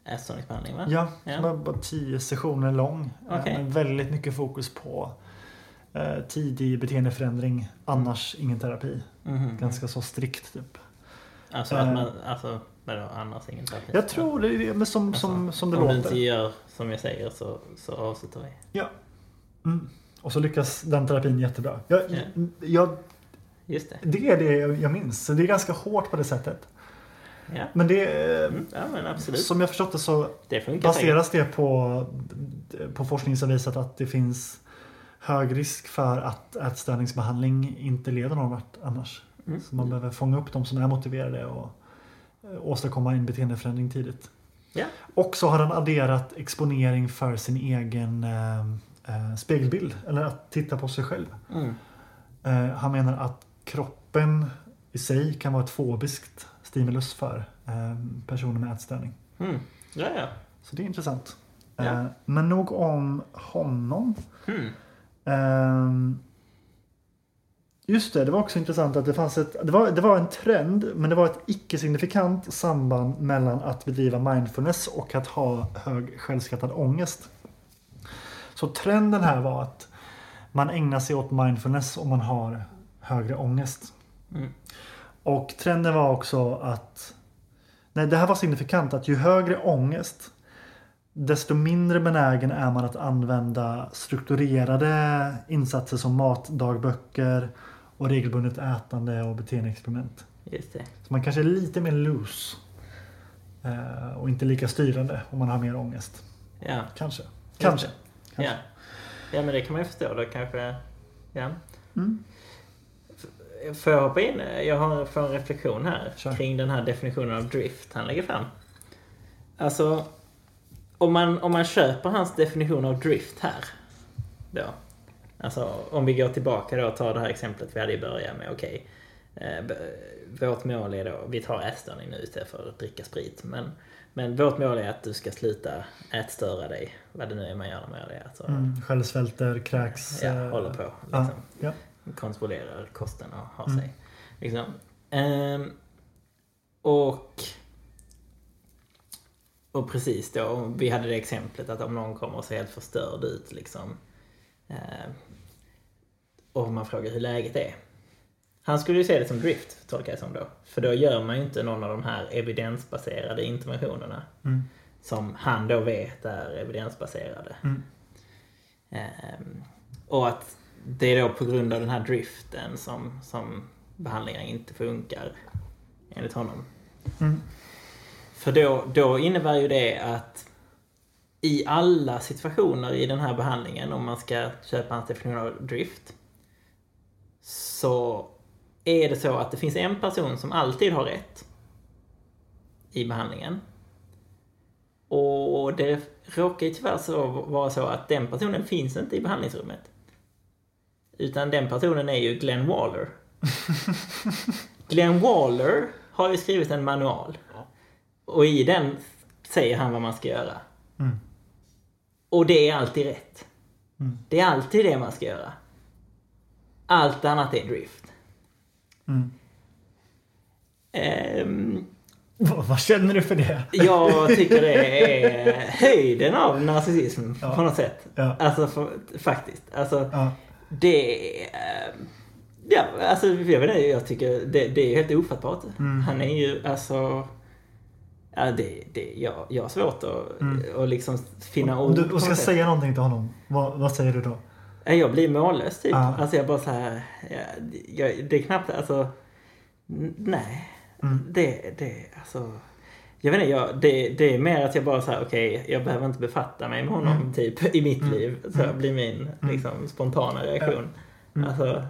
ätstörningsbehandling va? ja, Ja. som var bara tio sessioner lång. eh, Okej. med väldigt mycket fokus på eh, tidig beteendeförändring, annars ingen terapi. Mhm. Ganska så strikt typ. Alltså Eh. att man... Alltså, vadå, annars ingen terapi? Jag tror det är men som, Alltså, som, som det Om du låter. inte gör som jag säger så, så avslutar vi. Ja. Mm. Och så lyckas den terapin jättebra. Jag, Ja. jag, Just det. det är det jag minns. Det är ganska hårt på det sättet. Ja, Men det mm. ja men som jag förstått det så Det funkar säkert. baseras det på, på forskning som visat att det finns hög risk för att ätstörningsbehandling inte leder någon vart annars. Mm. Så man behöver fånga upp de som är motiverade och eh, åstadkomma en beteendeförändring tidigt. Ja. Och så har han adderat exponering för sin egen eh, eh, spegelbild, eller att titta på sig själv. Mm. Eh, han menar att kroppen i sig kan vara ett fobiskt stimulus för eh, personer med ätstörning. Mm. Ja, ja. Så det är intressant. Ja. Eh, men nog om honom. Mm. Ehm, just det, det var också intressant att det fanns ett, det var, det var en trend men det var ett icke-signifikant samband mellan att bedriva mindfulness och att ha hög självskattad ångest. Så trenden här var att man ägnar sig åt mindfulness om man har högre ångest. Mm. Och trenden var också att Nej, det här var signifikant att ju högre ångest desto mindre benägen är man att använda strukturerade insatser som matdagböcker och regelbundet ätande och beteendeexperiment. Just det. Så man kanske är lite mer loose eh, och inte lika styrande om man har mer ångest. Ja. Kanske. Kanske. Ja. ja, men det kan man ju förstå. Det kanske... Ja. Mm. Får jag hoppa in? Jag har får en reflektion här Kör. kring den här definitionen av drift han lägger fram. Alltså, om man, om man köper hans definition av drift här. Då. Alltså, om vi går tillbaka då och tar det här exemplet vi hade i början med. Okej, eh, b- vårt mål är då, vi tar ätstörning nu istället för att dricka sprit. Men, men vårt mål är att du ska sluta ätstöra dig. Vad det nu är man gör med det. Alltså, Mm. Självsvälter, kräks. Ja, eh, håller på. Ja, Liksom ja. Kontrollerar kosten och har Mm. sig. Liksom. Ehm, och och precis då, vi hade det exemplet att om någon kommer och ser helt förstörd ut liksom. Eh, och man frågar hur läget är. Han skulle ju se det som drift, tolkar jag som då. För då gör man ju inte någon av de här evidensbaserade interventionerna. Mm. Som han då vet är evidensbaserade. Mm. Ehm, och att det är då på grund av den här driften som, som behandlingar inte funkar. Enligt honom. Mm. För då, då innebär ju det att i alla situationer i den här behandlingen, om man ska köpa hans definition av drift, så är det så att det finns en person som alltid har rätt i behandlingen. Och det råkar ju tyvärr så vara så att den personen finns inte i behandlingsrummet. Utan den personen är ju Glenn Waller. Glenn Waller har ju skrivit en manual. Och i den säger han vad man ska göra. Mm. Och det är alltid rätt. Mm. Det är alltid det man ska göra. Allt annat är drift. Mm. Vad, vad känner du för det? jag tycker det är höjden av narcissism Ja. på något sätt. Ja. Alltså för, faktiskt. Alltså Ja. Det är... Ja, alltså jag vet inte, jag tycker det, det är helt ofattbart. Mm. Han är ju alltså... Ja, det, det, jag, jag har svårt att, Mm. att liksom finna Om ord du på och ska säga någonting till honom, vad, vad säger du då? Ja, Jag blir mållös typ. Ja. Alltså jag bara så här, ja, jag, det är knappt, alltså, nej. Mm. Det, det, alltså. Jag vet inte, jag, det, det är mer att jag bara säger okej, jag behöver inte befatta mig med honom Mm. typ i mitt Mm. liv. Så Mm. blir min liksom, spontana reaktion. Mm. Alltså,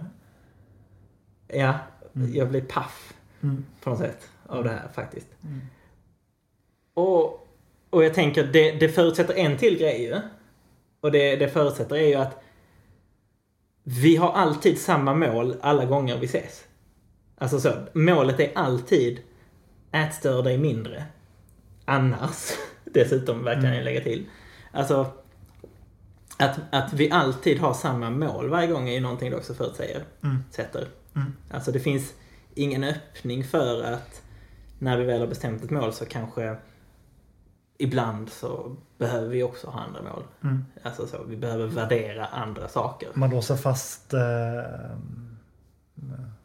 ja, Mm. jag blir paff Mm. på något sätt av det här faktiskt. Mm. Och, och jag tänker, det, det förutsätter en till grej ju. Och det, det förutsätter är ju att vi har alltid samma mål alla gånger vi ses. Alltså så, målet är alltid ät dig mindre. Annars, dessutom verkar Mm. jag lägga till. Alltså, att, att vi alltid har samma mål varje gång är ju någonting du också förutsäger. Mm. Sätter. Mm. Alltså det finns ingen öppning för att när vi väl har bestämt ett mål så kanske ibland så behöver vi också ha andra mål. Mm. Alltså så, vi behöver värdera andra saker. Man låser fast eh,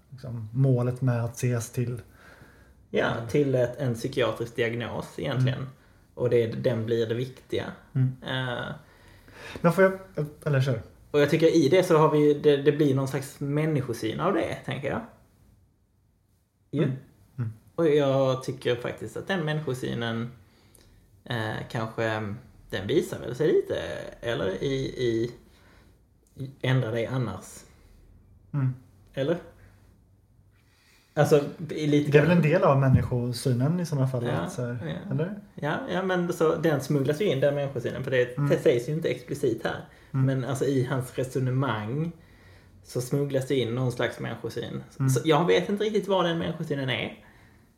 liksom, målet med att ses till Ja, till ett, en psykiatrisk diagnos egentligen. Och det, den blir det viktiga. Mm. Eh, Men får jag, eller kör. och jag tycker i det så har vi det, det blir någon slags människosyn av det, tänker jag. Ju. Mm. Mm. Och jag tycker faktiskt att den människosynen eh, kanske, den visar väl sig lite, eller i, i, i ändra dig annars. Mm. Eller? Alltså, lite Det är väl en del av människosynen i sådana fall? Ja, att så här, ja. Eller? Ja, ja men så, den smugglas ju in, den människosynen. För det, Mm. sägs ju inte explicit här. Mm. Men alltså i hans resonemang så smugglas det in någon slags människosyn. Mm. Så jag vet inte riktigt vad den människosynen är.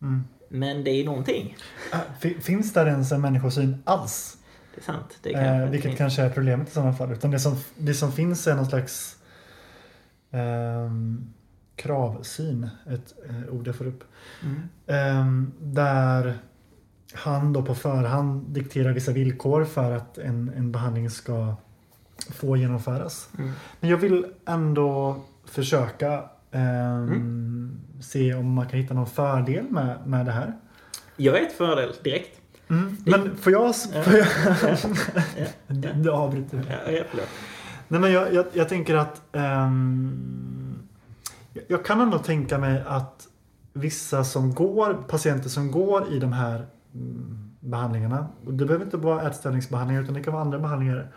Mm. Men det är någonting. Ah, fi- Finns där ens en människosyn alls? Det är sant. Det kanske Eh, vilket kanske är problemet i sådana fall. Utan det som, det som finns är någon slags ehm, kravsyn. Ett eh, ord jag får upp. Mm. Ehm, där han då på förhand dikterar vissa villkor för att en, en behandling ska få genomföras. Mm. Men jag vill ändå försöka ehm, Mm. se om man kan hitta någon fördel med, med det här. Jag vet fördel direkt. Mm. Men får jag... Ja. Får jag Ja, du, avbryter. Ja, ja. Nej, men jag, jag, jag tänker att ehm, jag- kan ändå tänka mig att vissa som går, patienter som går i de här mm, behandlingarna, och det behöver inte vara ätstörningsbehandlingar utan det kan vara andra behandlingar,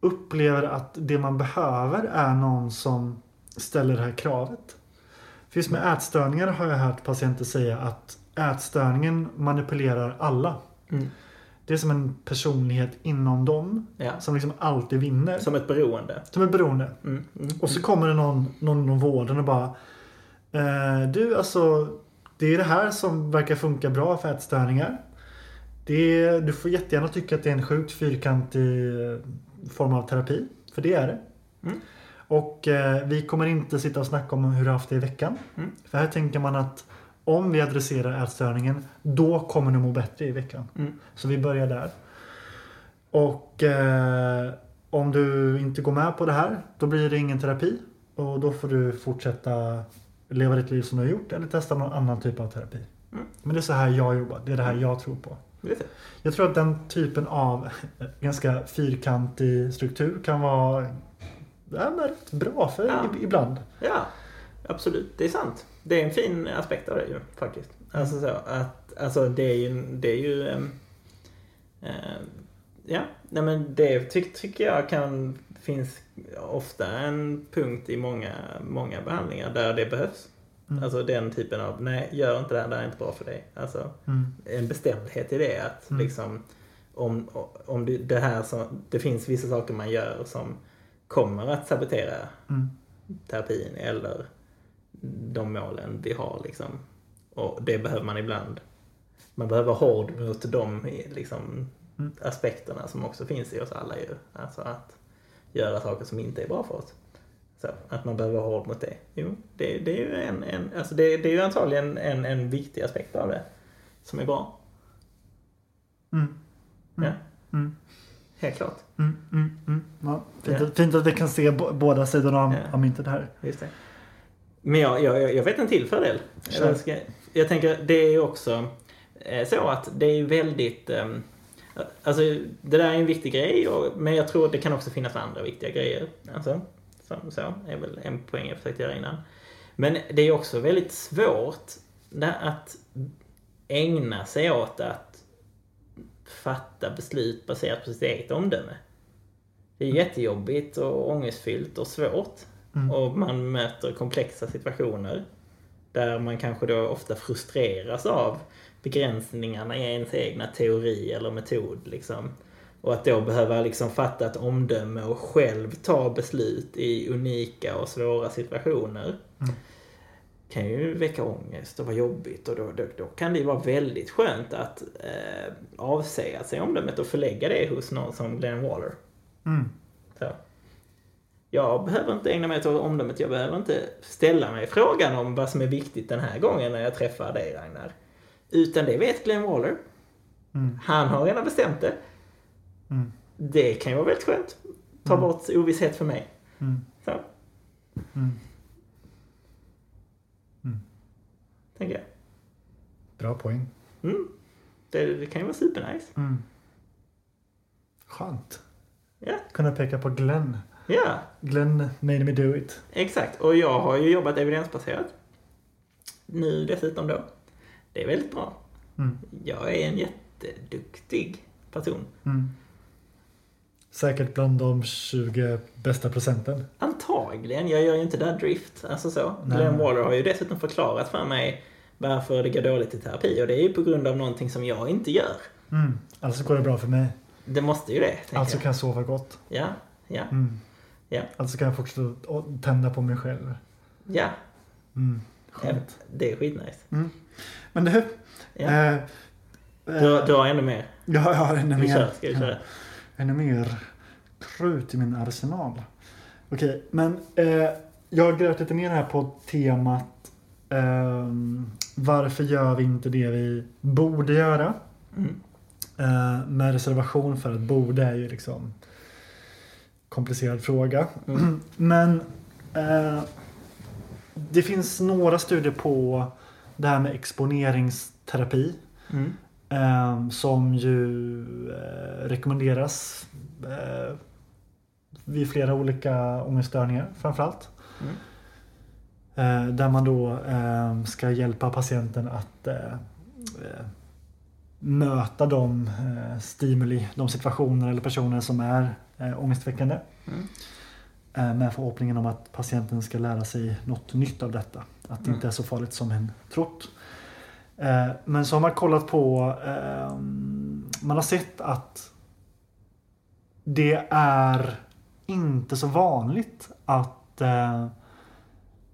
upplever att det man behöver är någon som ställer det här kravet. För just med ätstörningar har jag hört patienter säga att ätstörningen manipulerar alla. Mm. Det är som en personlighet inom dem Ja. som liksom alltid vinner. Som ett beroende. Som är beroende. Mm. Mm. Och så kommer det någon, någon inom vården och bara eh, Du alltså Det är det här som verkar funka bra för ätstörningar. Det är, du får jättegärna tycka att det är en sjukt fyrkantig eh, form av terapi. För det är det. Mm. Och eh, vi kommer inte sitta och snacka om hur du har haft det i veckan. Mm. För här tänker man att om vi adresserar ätstörningen då kommer du må bättre i veckan. Mm. Så vi börjar där. Och eh, om du inte går med på det här då blir det ingen terapi. Och då får du fortsätta leva ditt liv som du har gjort eller testa någon annan typ av terapi. Mm. Men det är så här jag jobbar. Det är det här jag tror på. Jag tror att den typen av ganska fyrkantig struktur kan vara ja, rätt bra för Ja. ib- ibland. Ja, absolut. Det är sant. Det är en fin aspekt av det ju faktiskt. Alltså så att, alltså det är ju, det är ju ehm, eh, ja, nej men det ty, tycker jag kan, finns ofta en punkt i många, många behandlingar där det behövs. Mm. Alltså den typen av, nej gör inte det här, det här är inte bra för dig. Alltså Mm. en bestämdhet i det att Mm. liksom om, om det, det här som, det finns vissa saker man gör som kommer att sabotera Mm. terapin eller de målen vi har liksom. Och det behöver man ibland. Man behöver vara hård mot de liksom, Mm. aspekterna som också finns i oss alla ju. Alltså att göra saker som inte är bra för oss. Så, att man behöver vara hård mot det. Jo, det, det är ju en, en alltså det, det är ju antagligen en, en viktig aspekt av det. Som är bra. Mm. Ja, Mm. helt klart. Mm. Mm. Mm. Ja, fint, Ja. Fint att vi kan se båda sidorna av, Ja. av myntet här. Just det. Men jag, jag, jag vet en till fördel. Eller ska, jag tänker, det är också eh, så att det är väldigt... ehm, alltså, det där är en viktig grej, och, men jag tror det kan också finnas andra viktiga grejer. Alltså, som så, är väl en poäng jag försökte göra innan. Men det är också väldigt svårt att ägna sig åt att fatta beslut baserat på sitt eget omdöme. Det är jättejobbigt och ångestfyllt och svårt. Mm. Och man möter komplexa situationer. Där man kanske då ofta frustreras av begränsningarna i ens egna teori eller metod. Liksom. Och att då behöva liksom fatta ett omdöme och själv ta beslut i unika och svåra situationer Mm. kan ju väcka ångest och vara jobbigt och då, då, då kan det ju vara väldigt skönt att eh, avsäga sig omdömet och förlägga det hos någon som Glenn Waller. Mm. Så. Jag behöver inte ägna mig åt omdömet. Jag behöver inte ställa mig frågan om vad som är viktigt den här gången när jag träffar dig Ragnar. Utan det vet Glenn Waller. Mm. Han har redan bestämt det. Mm. Det kan ju vara väldigt skönt. Ta Mm. bort ovisshet för mig. Mm. Så, Mm. tänker jag. Bra poäng. Mm. Det, det kan ju vara supernice. Mm. Skönt. Ja, Kunna peka på Glenn. Ja, Glenn made me do it. exakt. Och jag har ju jobbat evidensbaserat. Nu dessutom då. Det är väldigt bra. Mm. Jag är en jätteduktig person. Mm. Säkert bland de 20 bästa procenten. Antagligen. Jag gör ju inte där drift. Alltså så. Nej. Glenn Waller har ju dessutom förklarat för mig varför det går dåligt i terapi. Och det är ju på grund av någonting som jag inte gör. Mm. Alltså går det bra för mig. Det måste ju det, Alltså jag. kan jag sova gott. Ja, ja, Mm. Ja. Alltså kan jag fortsätta att tända på mig själv. ja. Mm. Skönt. Det är skitnice. Men du. Ja. Eh, eh, Du, du har ännu mer. Ja, jag har ännu mer. kör, ska vi köra? Ännu mer krut i min arsenal. Okej, men eh, jag har grävt lite mer här på temat ehm, varför gör vi inte det vi borde göra? Mm. Eh, med reservation för att borde är ju liksom komplicerad fråga. Mm. Men eh, det finns några studier på det här med exponeringsterapi. Mm. Eh, som ju eh, rekommenderas eh, vid flera olika ångeststörningar framförallt. Mm. Eh, där man då eh, ska hjälpa patienten att eh, eh, möta de eh, stimuli, de situationer eller personer som är eh, ångestväckande. Mm. Eh, med förhoppningen om att patienten ska lära sig något nytt av detta. Att det Mm. inte är så farligt som en trott. Men så har man kollat på, eh, man har sett att det är inte så vanligt att eh,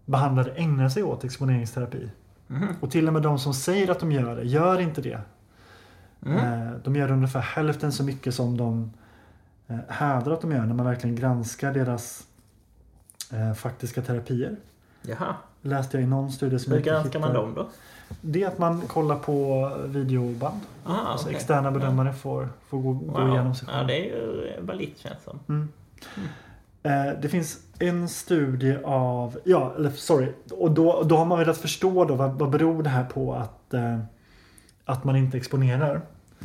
behandlare ägnar sig åt exponeringsterapi. Mhm. Och till och med de som säger att de gör det, gör inte det. Mm. Eh, De gör ungefär hälften så mycket som de eh, hävdar att de gör när man verkligen granskar deras eh, faktiska terapier. Jaha. Läste jag i någon studie som Hur granskar man dem då? Det är att man kollar på videoband. Aha, alltså okej. externa bedömare får, får gå, gå Wow. igenom sig Ja, själva. det är ju valid känns som. Mm. Eh, det finns en studie av, ja, eller sorry, och då, då har man velat förstå då vad, vad beror det här på att, att man inte exponerar.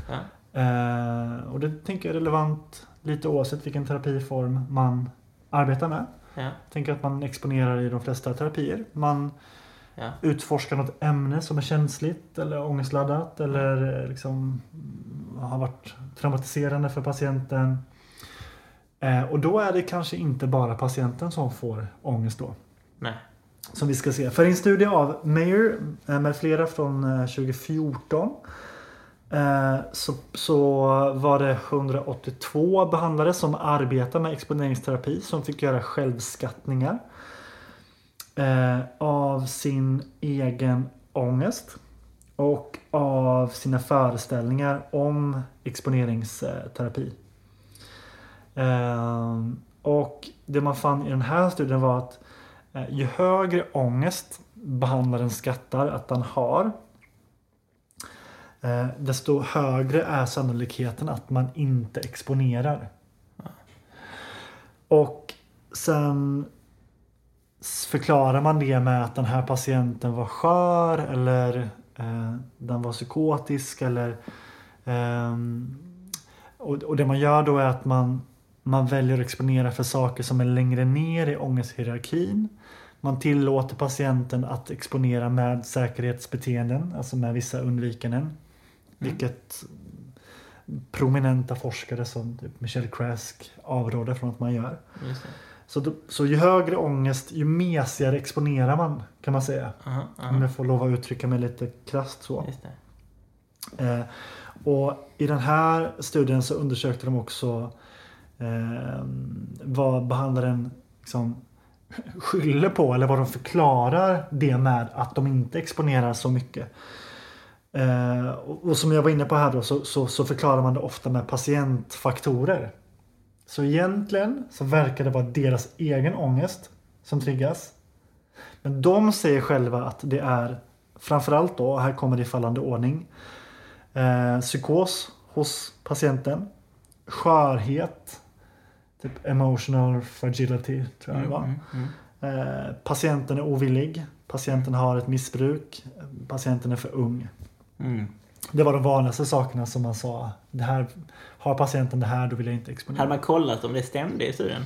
Ja. Eh, och det tänker jag är relevant lite oavsett vilken terapiform man arbetar med. Ja. Tänker att man exponerar i de flesta terapier. Man Ja. utforskar något ämne som är känsligt eller ångestladdat eller eh, liksom har varit traumatiserande för patienten. Eh, och då är det kanske inte bara patienten som får ångest då. Nej. Som vi ska se. För en studie av Mayer eh, med flera från eh, 2014 eh, Eh, så, så var det 182 behandlare som arbetar med exponeringsterapi som fick göra självskattningar eh, av sin egen ångest och av sina föreställningar om exponeringsterapi. Eh, och det man fann i den här studien var att eh, ju högre ångest behandlaren skattar att han har Eh, desto högre är sannolikheten att man inte exponerar. Och sen förklarar man det med att den här patienten var skör eller eh, den var psykotisk eller eh, och, och det man gör då är att man, man väljer att exponera för saker som är längre ner i ångesthierarkin. Man tillåter patienten att exponera med säkerhetsbeteenden, alltså med vissa undvikanden. Vilket prominenta forskare som typ Michelle Krask avråder från att man gör. Så, då, så ju högre ångest, ju mesigare exponerar man kan man säga. Aha, Om aha. jag får lov att uttrycka mig lite krasst så. Eh, och I den här studien så undersökte de också eh, vad behandlaren liksom skyller på eller vad de förklarar det med att de inte exponerar så mycket. Eh, och, som jag var inne på här då så, så, så förklarar man det ofta med patientfaktorer. Så egentligen så verkar det vara deras egen ångest som triggas. Men de säger själva att det är framförallt då, och här kommer det i fallande ordning, eh, psykos hos patienten, skörhet, typ emotional fragility tror jag det var. Mm, mm, Eh, patienten är ovillig, patienten har ett missbruk, patienten är för ung. Mm. Det var de vanligaste sakerna som man sa. Det här, har patienten det här då vill jag inte exponera. Hade man kollat om det stämde i studien?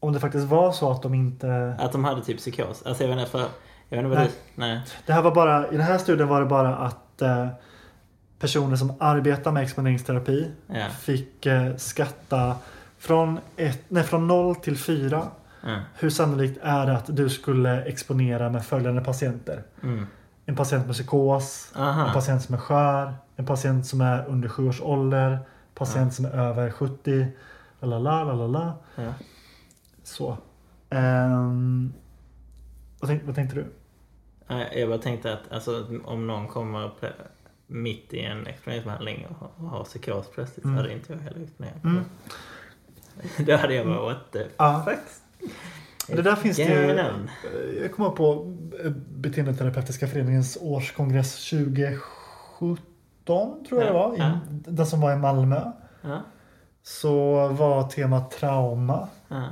Om det faktiskt var så att de inte... Att de hade typ psykos? Alltså jag vet inte, för, jag vet inte vad Nej. du... Nej. Det här var bara, I den här studien var det bara att eh, personer som arbetar med exponeringsterapi Ja. fick eh, skatta från, ett, nej, från 0 till 4. Ja. Hur sannolikt är det att du skulle exponera med följande patienter? Mm. En patient med psykos, en Aha. patient som är skör, en patient som är under 7 års ålder, patient som är över 70. Lalala, lalala. Ja. Så. Ehm, vad, tänk, vad tänkte du? Jag bara tänkte att alltså, om någon kommer på, mitt i en exponeringsbehandling och, och har psykos plötsligt Mm. så hade inte jag heller exponerat. Mm. Då hade jag bara what the Ja. fuck? Det där finns det ju? Jag kommer på eh, Beteendeterapeutiska föreningens årskongress 2017 tror jag det var. Ja. Den som var i Malmö. Ja. Så var temat trauma. Ja.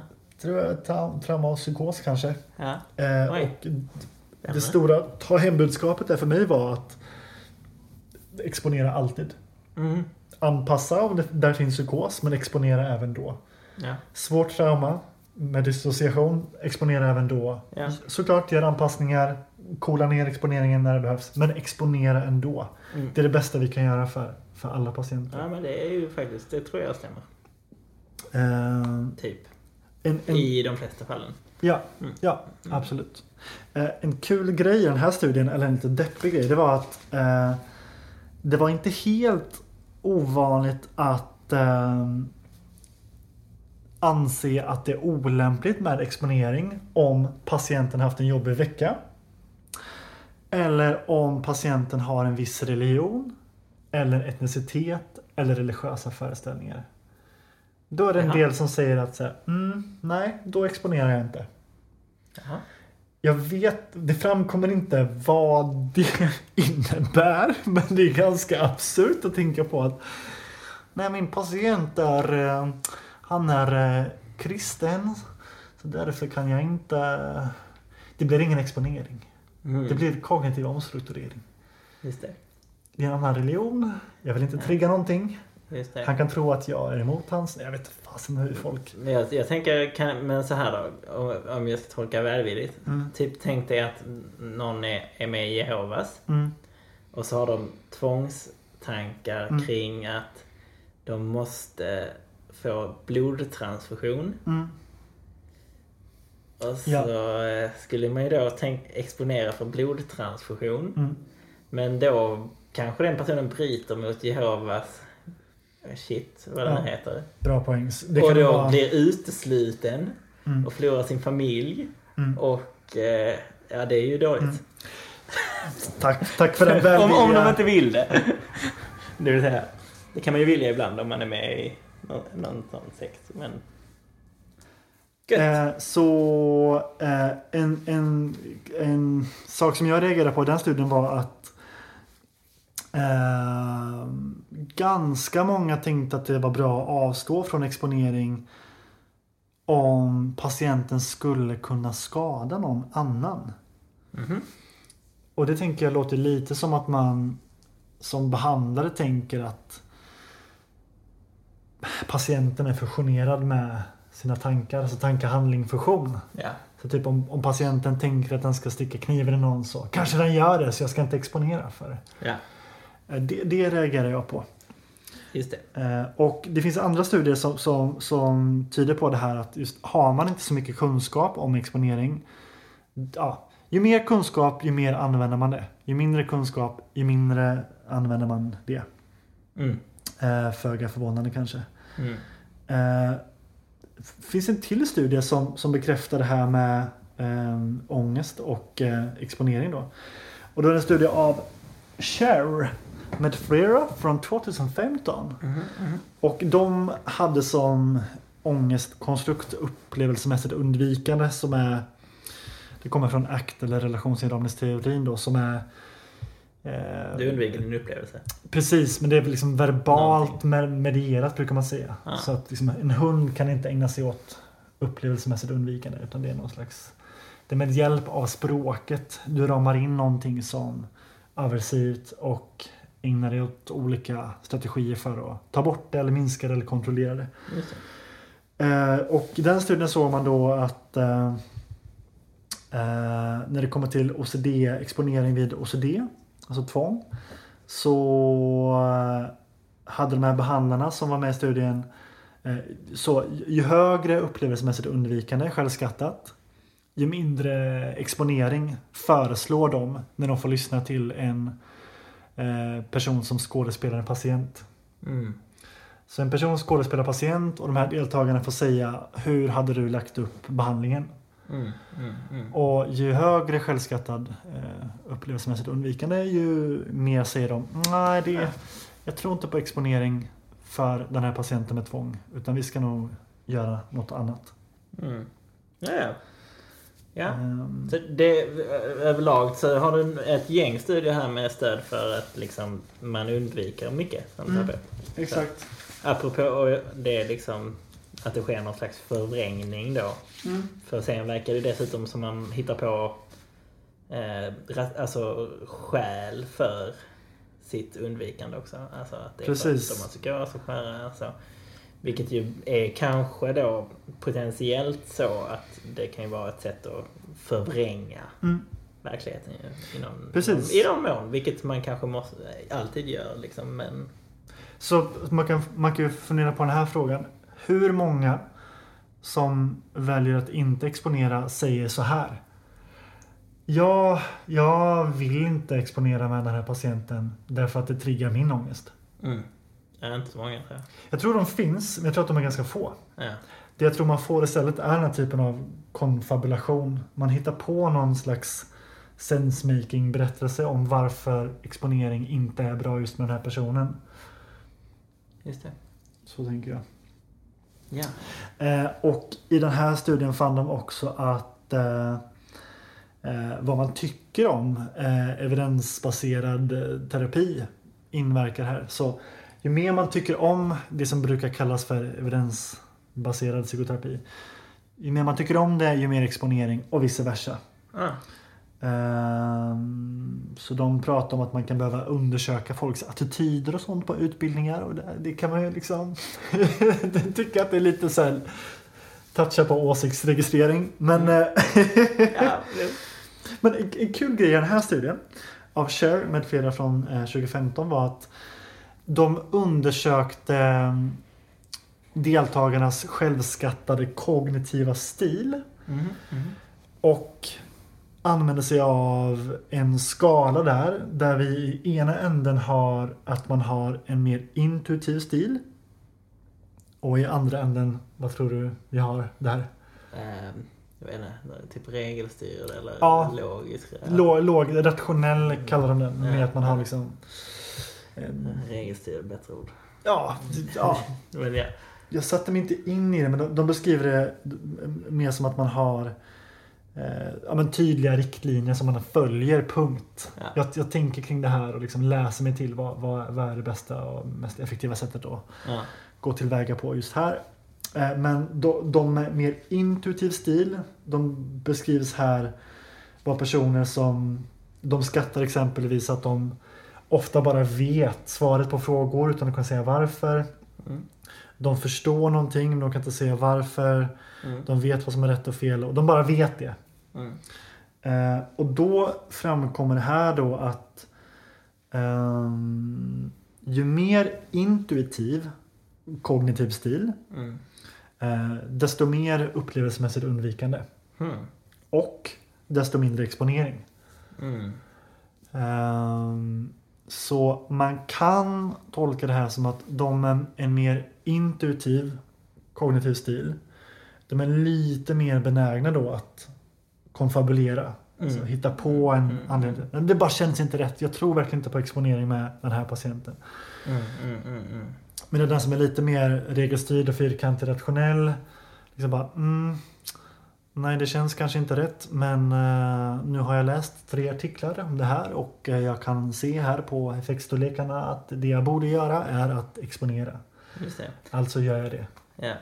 Tror jag, tra- trauma och psykos kanske. Ja. Eh, och det stora ta hem-budskapet där för mig var att exponera alltid. Mm. Anpassa om det där finns psykos men exponera även då. Svårt trauma med dissociation, exponera även då. Ja. Såklart gör anpassningar, coola ner exponeringen när det behövs. Men exponera ändå. Mm. Det är det bästa vi kan göra för, för alla patienter. ja, men det är ju faktiskt, det tror jag stämmer. Eh, Typ. en, en, I de flesta fallen. ja, Mm. ja, absolut. Eh, en kul grej i den här studien, eller en lite deppig grej, det var att eh, det var inte helt ovanligt att anse att det är olämpligt med exponering om patienten haft en jobbig vecka. Eller om patienten har en viss religion eller etnicitet eller religiösa föreställningar. Då är det en Jaha. del som säger att så här, mm, nej, då exponerar jag inte. Jaha. Jag vet, det framkommer inte vad det innebär. Men det är ganska absurt att tänka på att Nej, min patient är, eh, han är eh, kristen. Så därför kan jag inte... Det blir ingen exponering. Mm. Det blir kognitiv omstrukturering. Just det. En annan religion. Jag vill inte trigga någonting. Han kan tro att jag är emot hans... Jag vet inte fasen hur folk... Jag, jag tänker, kan, men så här då, om, om jag ska tolka välvilligt. Mm. Typ tänk dig att någon är, är med i Jehovas Mm. och så har de tvångstankar Mm. kring att de måste få blodtransfusion. Mm. Och så Ja. eh, skulle man ju då tänk, exponera för blodtransfusion. Mm. Men då kanske den personen bryter mot Jehovas eh, shit, vad den Ja. heter. Bra poäng. Det och då vara... blir utesluten Mm. och förlorar sin familj. Mm. Och eh, ja, det är ju dåligt. Mm. Tack, tack för den om, välvilliga... om de inte vill det. Det vill säga, det kan man ju vilja ibland om man är med i någon, sån sekt. Men... Eh, så eh, en, en, en sak som jag reagerade på i den studien var att eh, ganska många tänkte att det var bra att avstå från exponering om patienten skulle kunna skada någon annan. Mhm. Och det tänker jag låter lite som att man som behandlare tänker att patienten är fusionerad med sina tankar, alltså tanke-handling-fusion. Ja. Så typ om, om patienten tänker att den ska sticka kniven i någon så kanske den gör det så jag ska inte exponera för det. Eh, Det, det reagerar jag på. just det. Eh, Och det finns andra studier som, som, som tyder på det här att just har man inte så mycket kunskap om exponering. Ja, ju mer kunskap, ju mer använder man det. Ju mindre kunskap, ju mindre använder man det. Mm. Eh, Föga förvånande kanske. Mm. Eh, finns en till studie som, som bekräftar det här med eh, ångest och eh, exponering. Då. Och då är det en studie av Cher med flera från 2015. Mhm, mhm. Och de hade som ångestkonstrukt upplevelsemässigt undvikande som är Det kommer från ACT eller relationsinramningsteorin då som är Du undviker din upplevelse. Precis, men det är väl liksom verbalt med- medierat brukar man säga. Ja. Så att liksom, en hund kan inte ägna sig åt upplevelsemässigt undvikande utan det är någon slags Det är med hjälp av språket du ramar in någonting som aversivt och ägnar dig åt olika strategier för att ta bort det eller minska det eller kontrollera det. Det. Eh, och i den studien såg man då att eh, eh, när det kommer till OCD-exponering vid OCD, alltså tvång, så eh, hade de här behandlarna som var med i studien eh, så ju högre upplevelsemässigt undvikande, självskattat, ju mindre exponering föreslår de när de får lyssna till en eh, person som skådespelar en patient. Mm. Så en person skådespelar patient och de här deltagarna får säga hur hade du lagt upp behandlingen? Mm. Mm. Mm. Och ju högre självskattad eh, upplevelsemässigt undvikande ju mer säger de nej det jag tror inte på exponering för den här patienten med tvång utan vi ska nog göra något annat. Mm. Ja, ja. ja. Ehm, Så det, överlag så har du ett gäng studier här med stöd för att liksom man undviker mycket som Mm. exakt. Apropå och det liksom att det sker någon slags förvrängning då. Mm. För sen verkar det dessutom som man hittar på eh, alltså skäl för sitt undvikande också. Alltså att det är Precis. för att de har psykos och skära. Alltså. Vilket ju är kanske då potentiellt så att det kan ju vara ett sätt att förvränga Mm. verkligheten ju, i, någon, Precis. i någon mån. Vilket man kanske måste, alltid gör liksom. Men Så man kan, man kan ju fundera på den här frågan. Hur många som väljer att inte exponera säger så här. Ja, jag vill inte exponera med den här patienten därför att det triggar min ångest. mm. är inte så många tror jag. Jag tror de finns, men jag tror att de är ganska få. Ja. Det jag tror man får istället är den här typen av konfabulation. Man hittar på någon slags sensemaking berättelse om varför exponering inte är bra just med den här personen. Just det. Så tänker jag. Ja. Eh, och i den här studien fann de också att eh, eh, vad man tycker om eh, evidensbaserad eh, terapi inverkar här. Så ju mer man tycker om det som brukar kallas för evidensbaserad psykoterapi. Ju mer man tycker om det, ju mer exponering och vice versa. Ah. Ehm, Så de pratar om att man kan behöva undersöka folks attityder och sånt på utbildningar. Och det, kan man ju liksom tycka att det är lite så här toucha på åsiktsregistrering. Men, eh, Ja, jo. men en, kul grej i den här studien av Cher med flera från eh, 2015 var att de undersökte eh, deltagarnas självskattade kognitiva stil. Mhm, mhm. Och använder sig av en skala där. Där vi i ena änden har att man har en mer intuitiv stil. Och i andra änden, vad tror du vi har där? Ehm, jag vet inte, typ regelstyrd eller Ja. logisk. Låg, låg rationell kallar de den. Med Ja. att man har liksom... Regelstyrd, bättre ord. Ja, ja, Men ja. jag satte mig inte in i det men de, de beskriver det mer som att man har eh, ja, men tydliga riktlinjer som man följer, punkt. Ja. Jag, jag tänker kring det här och liksom läser mig till vad, vad, vad är det bästa och mest effektiva sättet att Ja. gå tillväga på just här. Eh, men de, de med mer intuitiv stil, de beskrivs här vara personer som de skattar exempelvis att de ofta bara vet svaret på frågor utan att kunna säga varför. Mm. De förstår någonting men de kan inte säga varför. Mm. De vet vad som är rätt och fel och de bara vet det. Mm. Eh, och då framkommer det här då att ehm, ju mer intuitiv kognitiv stil Mm. eh, desto mer upplevelsemässigt undvikande. Mm. Och desto mindre exponering. Mm. Ehm, Så man kan tolka det här som att de är en mer intuitiv kognitiv stil. De är lite mer benägna då att konfabulera. Alltså Mm. hitta på en Mm. anledning. Men det bara känns inte rätt. Jag tror verkligen inte på exponering med den här patienten. Mm, mm, mm, mm. Men den som är lite mer regelstyrd och fyrkantig rationell. Liksom bara, mm, nej det känns kanske inte rätt men eh, nu har jag läst tre artiklar om det här och eh, jag kan se här på effektstorlekarna att det jag borde göra är att exponera. Alltså gör jag det. Ja.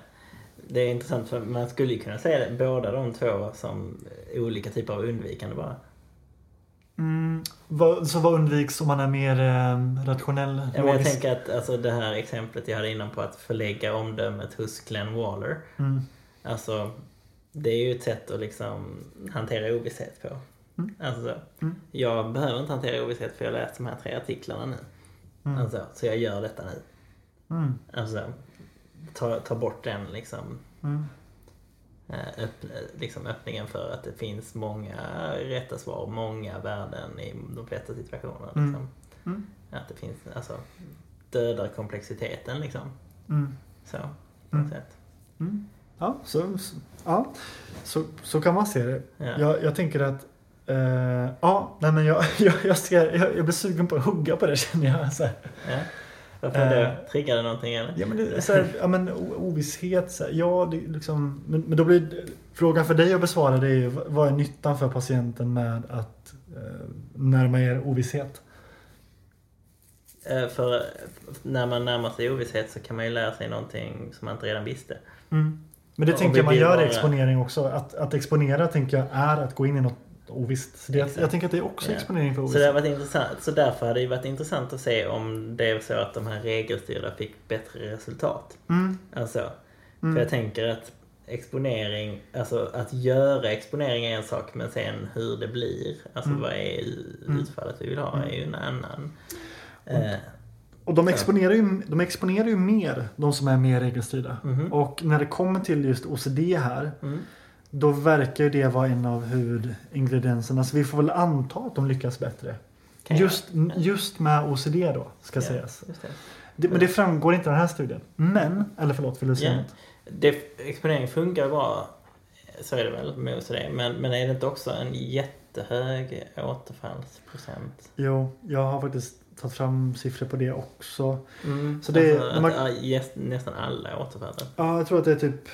Det är intressant för man skulle ju kunna säga det, båda de två som olika typer av undvikande bara. Mm, så vad undviks om man är mer eh, rationell? Ja, men jag tänker att alltså, det här exemplet jag hade innan på att förlägga omdömet hos Glenn Waller. Mm, Alltså, det är ju ett sätt att liksom hantera ovisshet på. Mm. Alltså, så. Mm. Jag behöver inte hantera ovisshet för jag har läst de här tre artiklarna nu. mm, Alltså, så jag gör detta nu. mm, Alltså, ta, ta bort den liksom, mm, eh, öpp, liksom öppningen för att det finns många rätta svar, många värden i de flesta situationer. Mm. Liksom. Mm. Att det finns, alltså, dödar komplexiteten liksom. mm, Så, på något Mm. sätt. mm. Ja, så, så, ja så, så kan man se det. Ja. Jag, jag tänker att eh, ja, nej men jag, jag, jag, ska, jag, jag blir sugen på att hugga på det känner jag. Så här. Ja. Varför? Eh. Det någonting eller? Ja men, det, så här, ja, men ovisshet, så här, ja det, liksom, men, men då blir frågan för dig att besvara det är ju vad är nyttan för patienten med att eh, närma er ovisshet? Eh, För när man närmar sig ovisshet så kan man ju lära sig någonting som man inte redan visste. Mm. Men det Om tänker jag man gör i exponering också. Att, att exponera tänker jag är att gå in i något ovisst. Så det, jag tänker att det är också exponering för Så, det ovisshet. varit intressant, så därför hade det varit intressant att se om det är så att de här regelstyrda fick bättre resultat. Mm. Alltså, Mm. För jag tänker att exponering, alltså att göra exponering är en sak men sen hur det blir, alltså Mm. vad är Mm. utfallet vi vill ha Mm. är ju en annan. Eh, Och de exponerar, ju, de exponerar ju mer, de som är mer regelstyrda. Mhm. Och när det kommer till just OCD här, mm. Då verkar ju det vara en av huvudingredienserna. Så vi får väl anta att de lyckas bättre. Just, just med OCD då, ska Ja, sägas. det. Det, men det framgår inte i den här studien. Men, eller förlåt, vill du säga Ja. något? Det, exponering funkar bra, så är det väl med OCD, men, men är det inte också en jättehög återfallsprocent? Jo, jag har faktiskt tagit fram siffror på det också. Mm. Så det- alltså, de har- att, ja, nästan alla återfaller. Ja, jag tror att det är typ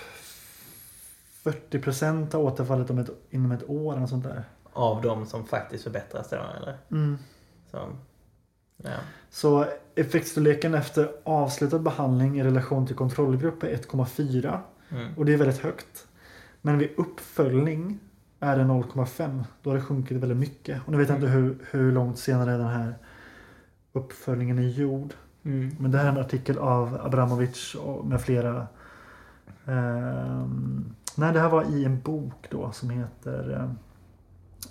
40% av återfallet om ett, inom ett år eller sånt där. Av de som faktiskt förbättras då, eller? Mm. Så, ja. Så effektstorleken efter avslutad behandling i relation till kontrollgrupp är 1,4 Mm. och det är väldigt högt. Men vid uppföljning är det 0,5. Då har det sjunkit väldigt mycket. Och nu vet jag inte hur, hur långt senare den här uppföljningen är gjord. Mm. Men det här är en artikel av Abramovic och med flera. Ehm, nej, det här var i en bok då som heter eh,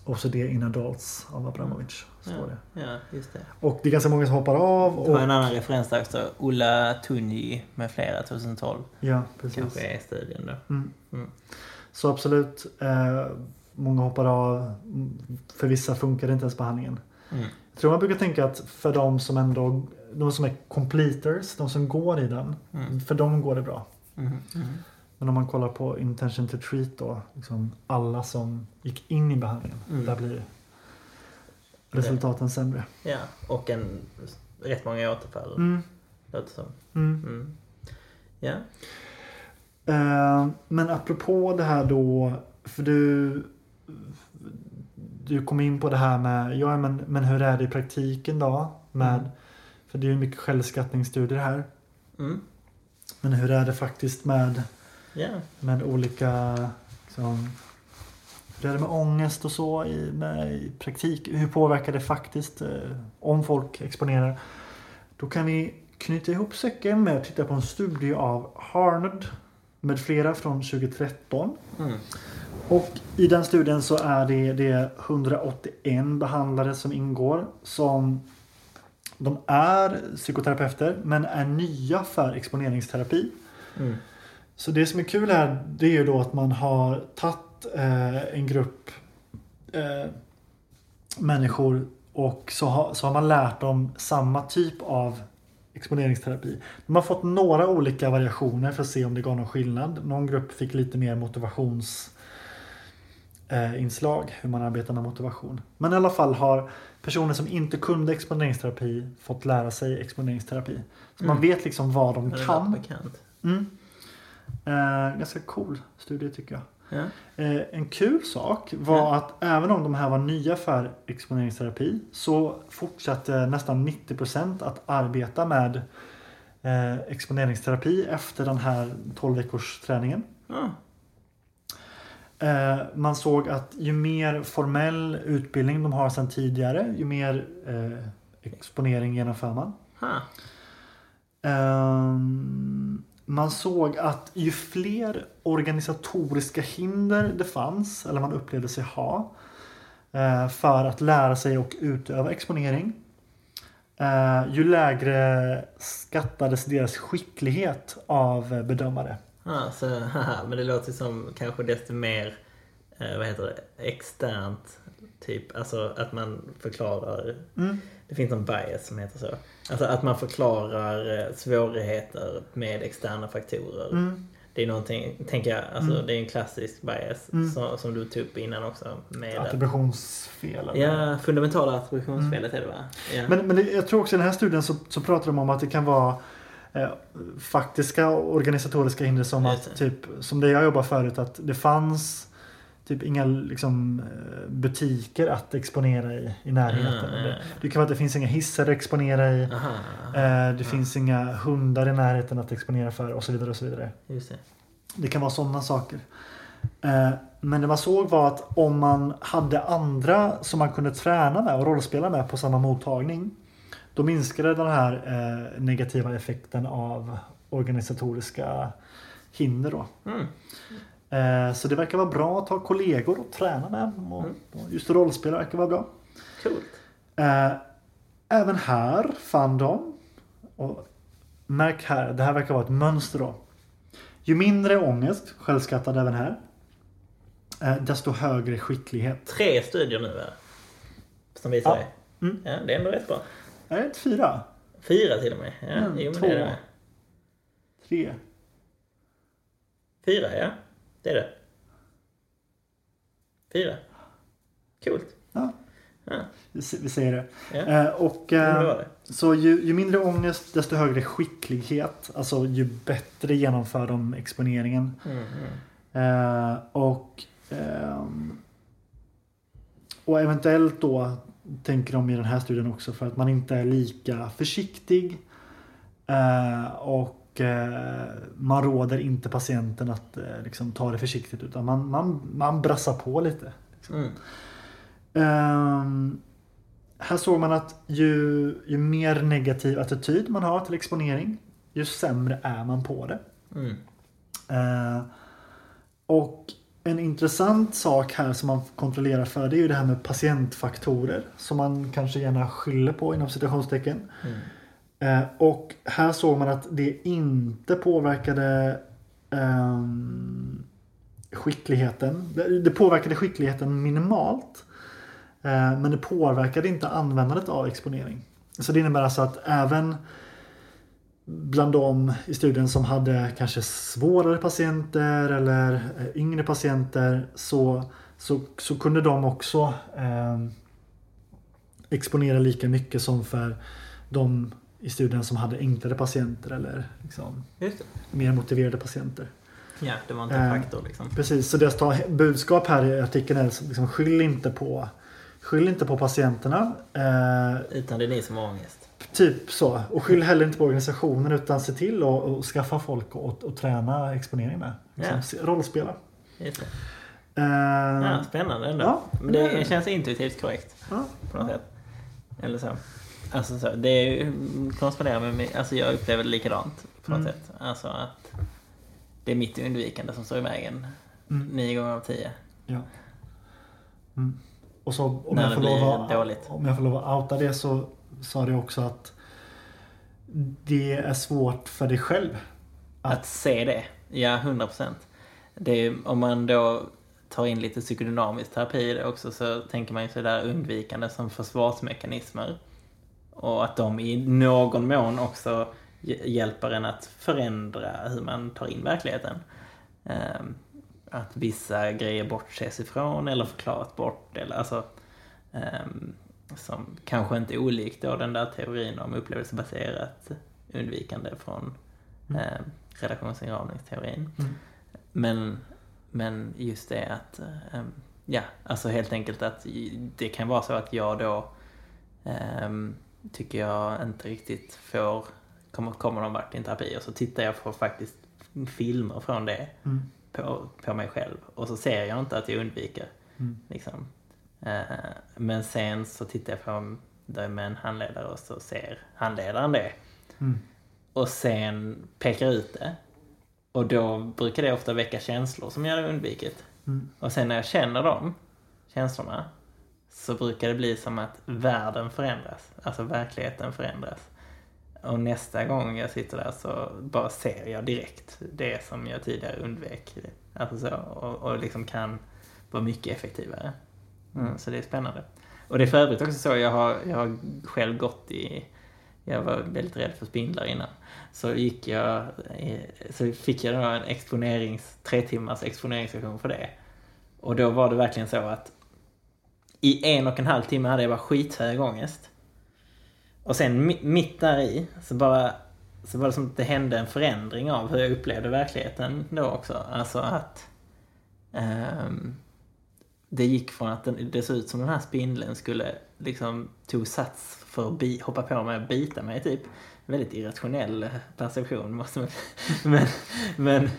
OCD in Adults av Abramovic. Står Ja. det. ja, just det. Och det är ganska många som hoppar av. Det var Och, en annan referens där också. Ulla Tunji med flera 2012. ja, precis. Kanske är studien då. Mm. Mm. Så absolut. Eh, många hoppar av. Mm, För vissa funkar det inte ens behandlingen. Mm. Jag tror man brukar tänka att för de som ändå de som är completers, de som går i den, Mm. för dem går det bra. Men om man kollar på intention to treat då, liksom alla som gick in i behandlingen, Mm. där blir resultaten sämre. Ja, och en rätt många återfall. Mm. Låter som. Mm. Mm. Ja. Eh, men apropå det här då, för du du kom in på det här med, ja men, men hur är det i praktiken då? Med, Mm. För det är ju mycket självskattningsstudier här. Mm. Men hur är det faktiskt med, Ja. med olika, liksom, hur är det med ångest och så i, med, i praktik? Hur påverkar det faktiskt eh, om folk exponerar? Då kan vi knyta ihop säcken med att titta på en studie av Harned med flera från 2013. Mm. Och i den studien så är det, det 181 behandlare som ingår som de är psykoterapeuter men är nya för exponeringsterapi. Mm. Så det som är kul här det är ju då att man har tagit eh, en grupp eh, människor och så har, så har man lärt dem samma typ av exponeringsterapi. De har fått några olika variationer för att se om det gav någon skillnad. Någon grupp fick lite mer motivations eh, hur man arbetar med motivation. Men i alla fall har personer som inte kunde exponeringsterapi fått lära sig exponeringsterapi. Så man Mm. vet liksom vad de kan. Mm. Eh, ganska cool studie tycker jag. Ja. Eh, en kul sak var Ja. att även om de här var nya för exponeringsterapi så fortsatte nästan 90% att arbeta med eh, exponeringsterapi efter den här 12 veckors träningen. Ja. Eh, man såg att ju mer formell utbildning de har sedan tidigare ju mer eh, exponering genomför man. Man såg att ju fler organisatoriska hinder det fanns, eller man upplevde sig ha, eh, för att lära sig och utöva exponering, eh, ju lägre skattades deras skicklighet av bedömare. Så, haha, men det låter som kanske desto mer, eh, vad heter det, externt. Typ, alltså att man förklarar, Mm. det finns en bias som heter så. Alltså att man förklarar eh, svårigheter med externa faktorer. Mm. Det är någonting, tänker jag, alltså Mm. det är en klassisk bias Mm. som, som du tog upp innan också. Med att, Attributionsfel. eller- ja, fundamentala attributionsfelet är det va? Ja. Men, men jag tror också i den här studien så, så pratar de om att det kan vara eh, faktiska organisatoriska hinder som att typ som det jag jobbar förut att det fanns typ inga liksom, eh, butiker att exponera i, i närheten. Mm, Det, mm. det kan vara att det finns inga hissar att exponera i. Aha, Eh, det finns inga hundar i närheten att exponera för och så vidare. och så vidare. just det. Det kan vara sådana saker. Eh, Men det man såg var att om man hade andra som man kunde träna med och rollspela med på samma mottagning. Då minskade den här eh, negativa effekten av organisatoriska hinder. Då. Mm. Eh, Så det verkar vara bra att ha kollegor och träna med. Och Mm. och just rollspel verkar vara bra. Coolt. Eh, Även här fann de, och märk här, det här verkar vara ett mönster då. Ju mindre ångest, självskattad även här, eh, desto högre skicklighet. Tre studier nu va? Som visar Ja. det. Mm. Ja, det är ändå rätt bra. Är det inte fyra? Fyra till och med. Ja, Mm, jo, men två. det är det. Tre? Fyra, ja. Det är det. Fyra. Coolt. Ja, Ja, vi, säger det. ja. Eh, och, eh, så ju, ju mindre ångest, desto högre skicklighet. Alltså ju bättre genomför de exponeringen. Mm, mm. Eh, och, ehm, och eventuellt då tänker de i den här studien också för att man inte är lika försiktig. Eh, och eh, man råder inte patienten att eh, liksom, ta det försiktigt utan man, man, man brassar på lite. Mm. Ehm, här såg man att ju, ju mer negativ attityd man har till exponering ju sämre är man på det. Mm. Eh, och en intressant sak här som man kontrollerar för det är ju det här med patientfaktorer som man kanske gärna skyller på inom citationstecken. Mm. Eh, och här såg man att det inte påverkade eh, skickligheten. Det, det påverkade skickligheten minimalt. Eh, men det påverkade inte användandet av exponering. Så det innebär alltså att även bland de i studien som hade kanske svårare patienter eller eh, yngre patienter så, så, så kunde de också eh, exponera lika mycket som för de i studien som hade enklare patienter eller liksom, mer motiverade patienter. Ja, det var inte en Eh, faktor liksom. Precis, så deras budskap här i artikeln är liksom, skyll inte på Skyll inte på patienterna. Eh, Utan det är ni som har ångest. Typ så. Och skyll heller inte på organisationen utan se till att skaffa folk och, och träna exponering med. Liksom, Ja. se- Rollspela. Just det. Eh, Ja, spännande ändå. Ja, Men det- det känns intuitivt korrekt ja, på något sätt. Eller så. Alltså så, det är korresponderar med mig, alltså jag upplever det likadant på något Mm. sätt. Alltså att det är mitt undvikande som står i vägen. Mm. Nio gånger av tio. ja. Mm. Och så om När jag, får lov att, dåligt. om jag får lov att outa det så sa det också att det är svårt för dig själv. Att se det, ja 100 procent. Om man då tar in lite psykodynamisk terapi i det också så tänker man ju sådär undvikande som försvarsmekanismer. Och att de i någon mån också hj- hjälper en att förändra hur man tar in verkligheten. Ehm, att vissa grejer bortses ifrån eller förklaras bort. Eller, alltså, ehm, som kanske inte är olikt då den där teorin om upplevelsebaserat undvikande från eh, relationsinramningsteorin. Mm. Men, men just det att, ja, alltså helt enkelt att det kan vara så att jag då ehm, tycker jag inte riktigt får, kommer, kommer någon vart i en terapi och så tittar jag på faktiskt filmer från det Mm. på, på mig själv och så ser jag inte att jag undviker. Mm. Liksom. Eh, men sen så tittar jag på det med en handledare och så ser handledaren det. Mm. Och sen pekar ut det. Och då brukar det ofta väcka känslor som jag hade undvikit. Mm. Och sen när jag känner de känslorna så brukar det bli som att världen förändras. Alltså verkligheten förändras. Och nästa gång jag sitter där så bara ser jag direkt det som jag tidigare undvek. Alltså så, och, och liksom kan vara mycket effektivare. Mm, så det är spännande. Och det är för övrigt också så, jag har, jag har själv gått i jag var väldigt rädd för spindlar innan. Så gick jag, eh, så fick jag då en exponerings, tre timmars exponeringssession för det. Och då var det verkligen så att i en och en halv timme hade jag bara skithög ångest. Och sen mitt där i så bara så var det som att det hände en förändring av hur jag upplevde verkligheten då också. Alltså att um, det gick från att den, det såg ut som den här spindeln skulle liksom tog sats för att bi, hoppa på mig och bita mig typ. Väldigt irrationell perception måste man men, men,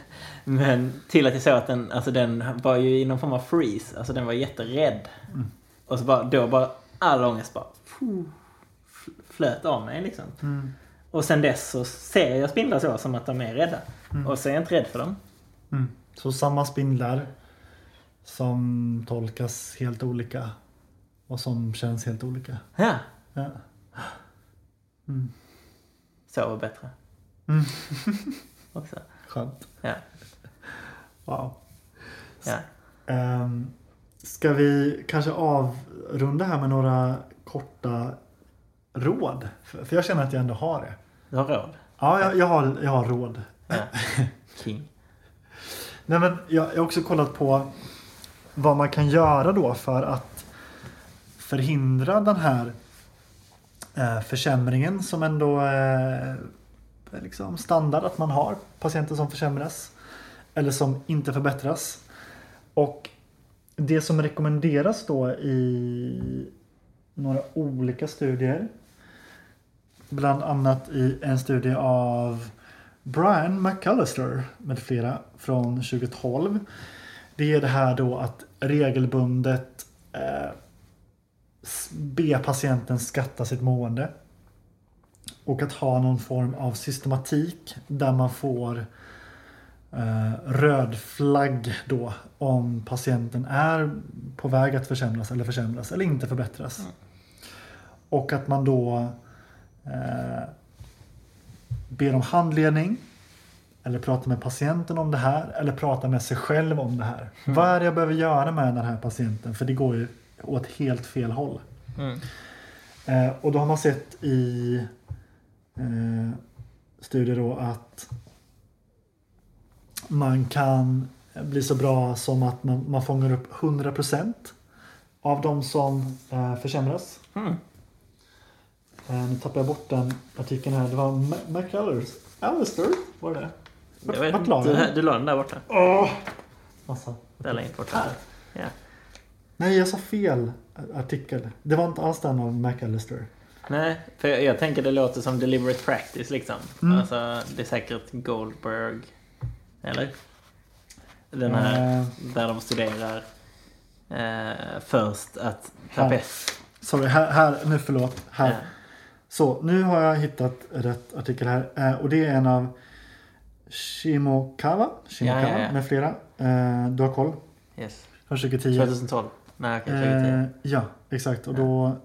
men till att jag såg att den, alltså den var ju i någon form av freeze. Alltså den var jätterädd. Mm. Och så bara, då bara all ångest bara flöt av mig liksom. Mm. Och sen dess så ser jag spindlar så som att de är rädda. Mm. Och så är jag inte rädd för dem. Mm. Så samma spindlar som tolkas helt olika och som känns helt olika. Ja, Ja. Mm. sover bättre. Mm. Också. Skönt. Ja, Wow. ja. Um, ska vi kanske avrunda här med några korta råd? För, jag känner att jag ändå har det. Du har råd. Ja, jag, jag, har, jag har råd. Ja. King. Nej, men jag, jag har också kollat på vad man kan göra då för att förhindra den här eh, försämringen som ändå är är liksom standard att man har. Patienter som försämras eller som inte förbättras. Och det som rekommenderas då i några olika studier. Bland annat i en studie av Brian McAllister med flera från 2012. Det är det här då att regelbundet eh, be patienten skatta sitt mående. Och att ha någon form av systematik där man får eh, röd flagg då om patienten är på väg att försämras eller försämras eller inte förbättras. Och att man då eh, ber om handledning eller prata med patienten om det här eller prata med sig själv om det här. Vad är det jag behöver göra med den här patienten? För det går ju åt helt fel håll. Mm. Eh, och då har man sett i eh, studier då att man kan bli så bra som att man, man fångar upp 100% av de som eh, försämras. Mm. Eh, nu tappar jag bort den artikeln här. Det var McAllers. Alistair var det? Jag vet Vart la Du, den? du la den där borta. Åh! Massa. Där längst bort. Här. Ja. Nej, jag sa fel artikel. Det var inte alls den av McAllister. Nej, för jag, jag tänker det låter som deliberate practice liksom. Mm. Alltså, det är säkert Goldberg. Eller? Den här Eh, där de studerar eh, först att terapeut... sorry, här, här, nu förlåt. Här. Ja. Så, nu har jag hittat rätt artikel här. Eh, och det är en av Shimokawa, Shimokawa Ja, ja, ja. med flera. Du har koll? Yes. Från 2010. 2012. Nej, okej, 2010. Eh, ja, exakt. Och då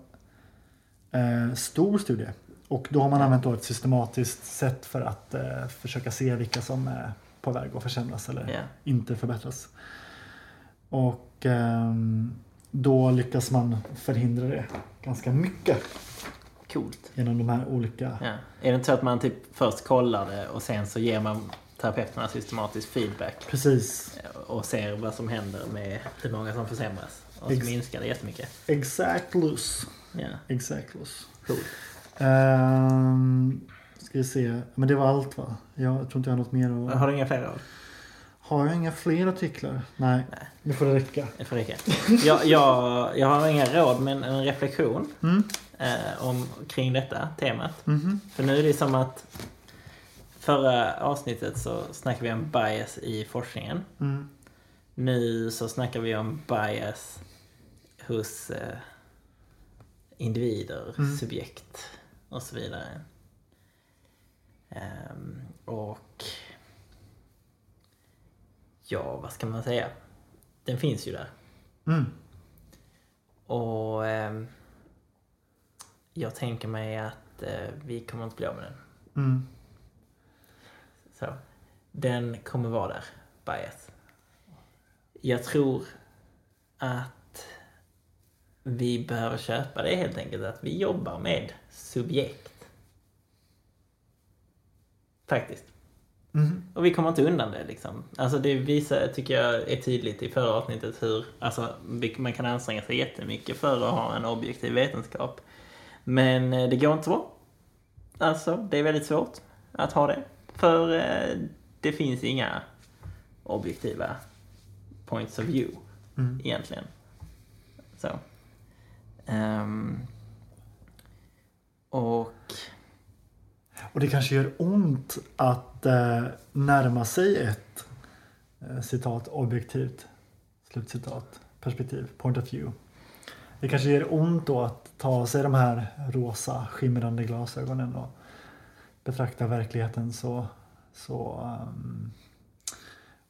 stor studie. Och då har man använt då ett systematiskt sätt för att försöka se vilka som på väg att försämras eller Ja. inte förbättras. Och ehm, då lyckas man förhindra det ganska mycket Coolt. genom de här olika... Ja. Är det inte så att man typ först kollar det och sen så ger man terapeuterna systematisk feedback Precis. och ser vad som händer med hur många som försämras. Och så Ex- minskar det jättemycket. Exactlus. Ja, Exactlus. coolt. Ehm, ska vi se. Men det var allt va? Jag tror inte jag har något mer att... Har du inga fler råd? Har jag inga fler artiklar? Nej. Nej. Nu får det räcka. Det får räcka. Jag, jag, jag har inga råd men en reflektion Mm. eh, om, kring detta temat. Mhm. För nu är det som att förra avsnittet så snackade vi om bias i forskningen. Mm. Nu så snackar vi om bias hos eh, individer, Mm. subjekt och så vidare. Ehm, och ja, vad ska man säga? Den finns ju där. Mm. Och ehm, jag tänker mig att eh, vi kommer inte bli av med den. Mm. Så. Den kommer vara där, bias. Jag tror att vi behöver köpa det helt enkelt, att vi jobbar med subjekt. Faktiskt. Mm. Och vi kommer inte undan det liksom. Alltså det visar, tycker jag, är tydligt i förra avsnittet hur alltså, man kan anstränga sig jättemycket för att ha en objektiv vetenskap. Men eh, det går inte så bra. Alltså, det är väldigt svårt att ha det. För eh, det finns inga objektiva points of view Mm. egentligen. Så. Ehm, och Och det kanske gör ont att eh, närma sig ett eh, citat objektivt slutcitat perspektiv, point of view. Det kanske gör ont då att ta sig de här rosa skimrande glasögonen och betrakta verkligheten så, så um,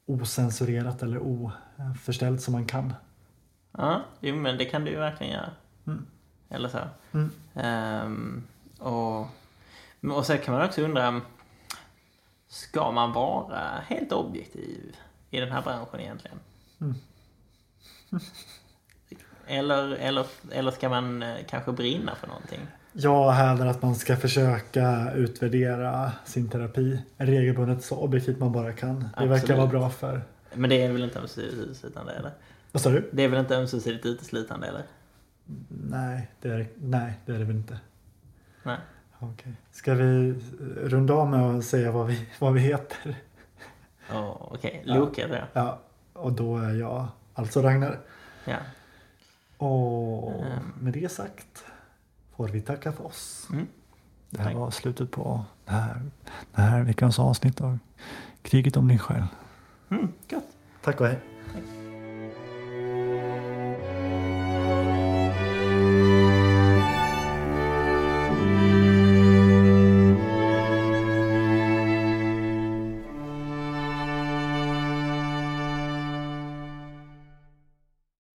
osensurerat eller oförställt som man kan. Ja, jo, men det kan du ju verkligen göra. Mm. Eller så. Mm. Ehm, och, och så kan man också undra, ska man vara helt objektiv i den här branschen egentligen? Mm. Eller, eller, eller ska man eh, kanske brinna för någonting? Jag hävdar att man ska försöka utvärdera sin terapi regelbundet så objektivt man bara kan. Det verkar Absolut. vara bra för... Men det är väl inte ömsesidigt uteslutande eller? Vad sa du? Det är väl inte ömsesidigt uteslutande eller? Nej, det är, nej, det är det väl inte. Nej. Okej. Ska vi runda av med att säga vad vi, vad vi heter? Oh, Okej, Ja. Loke tror jag. Ja, och då är jag alltså Ragnar. Ja. Och Mm. med det sagt får vi tacka för oss. Mm. Det här Tack. var slutet på det här, det här veckans avsnitt av Kriget om din själ. Mm, gott. Tack och hej.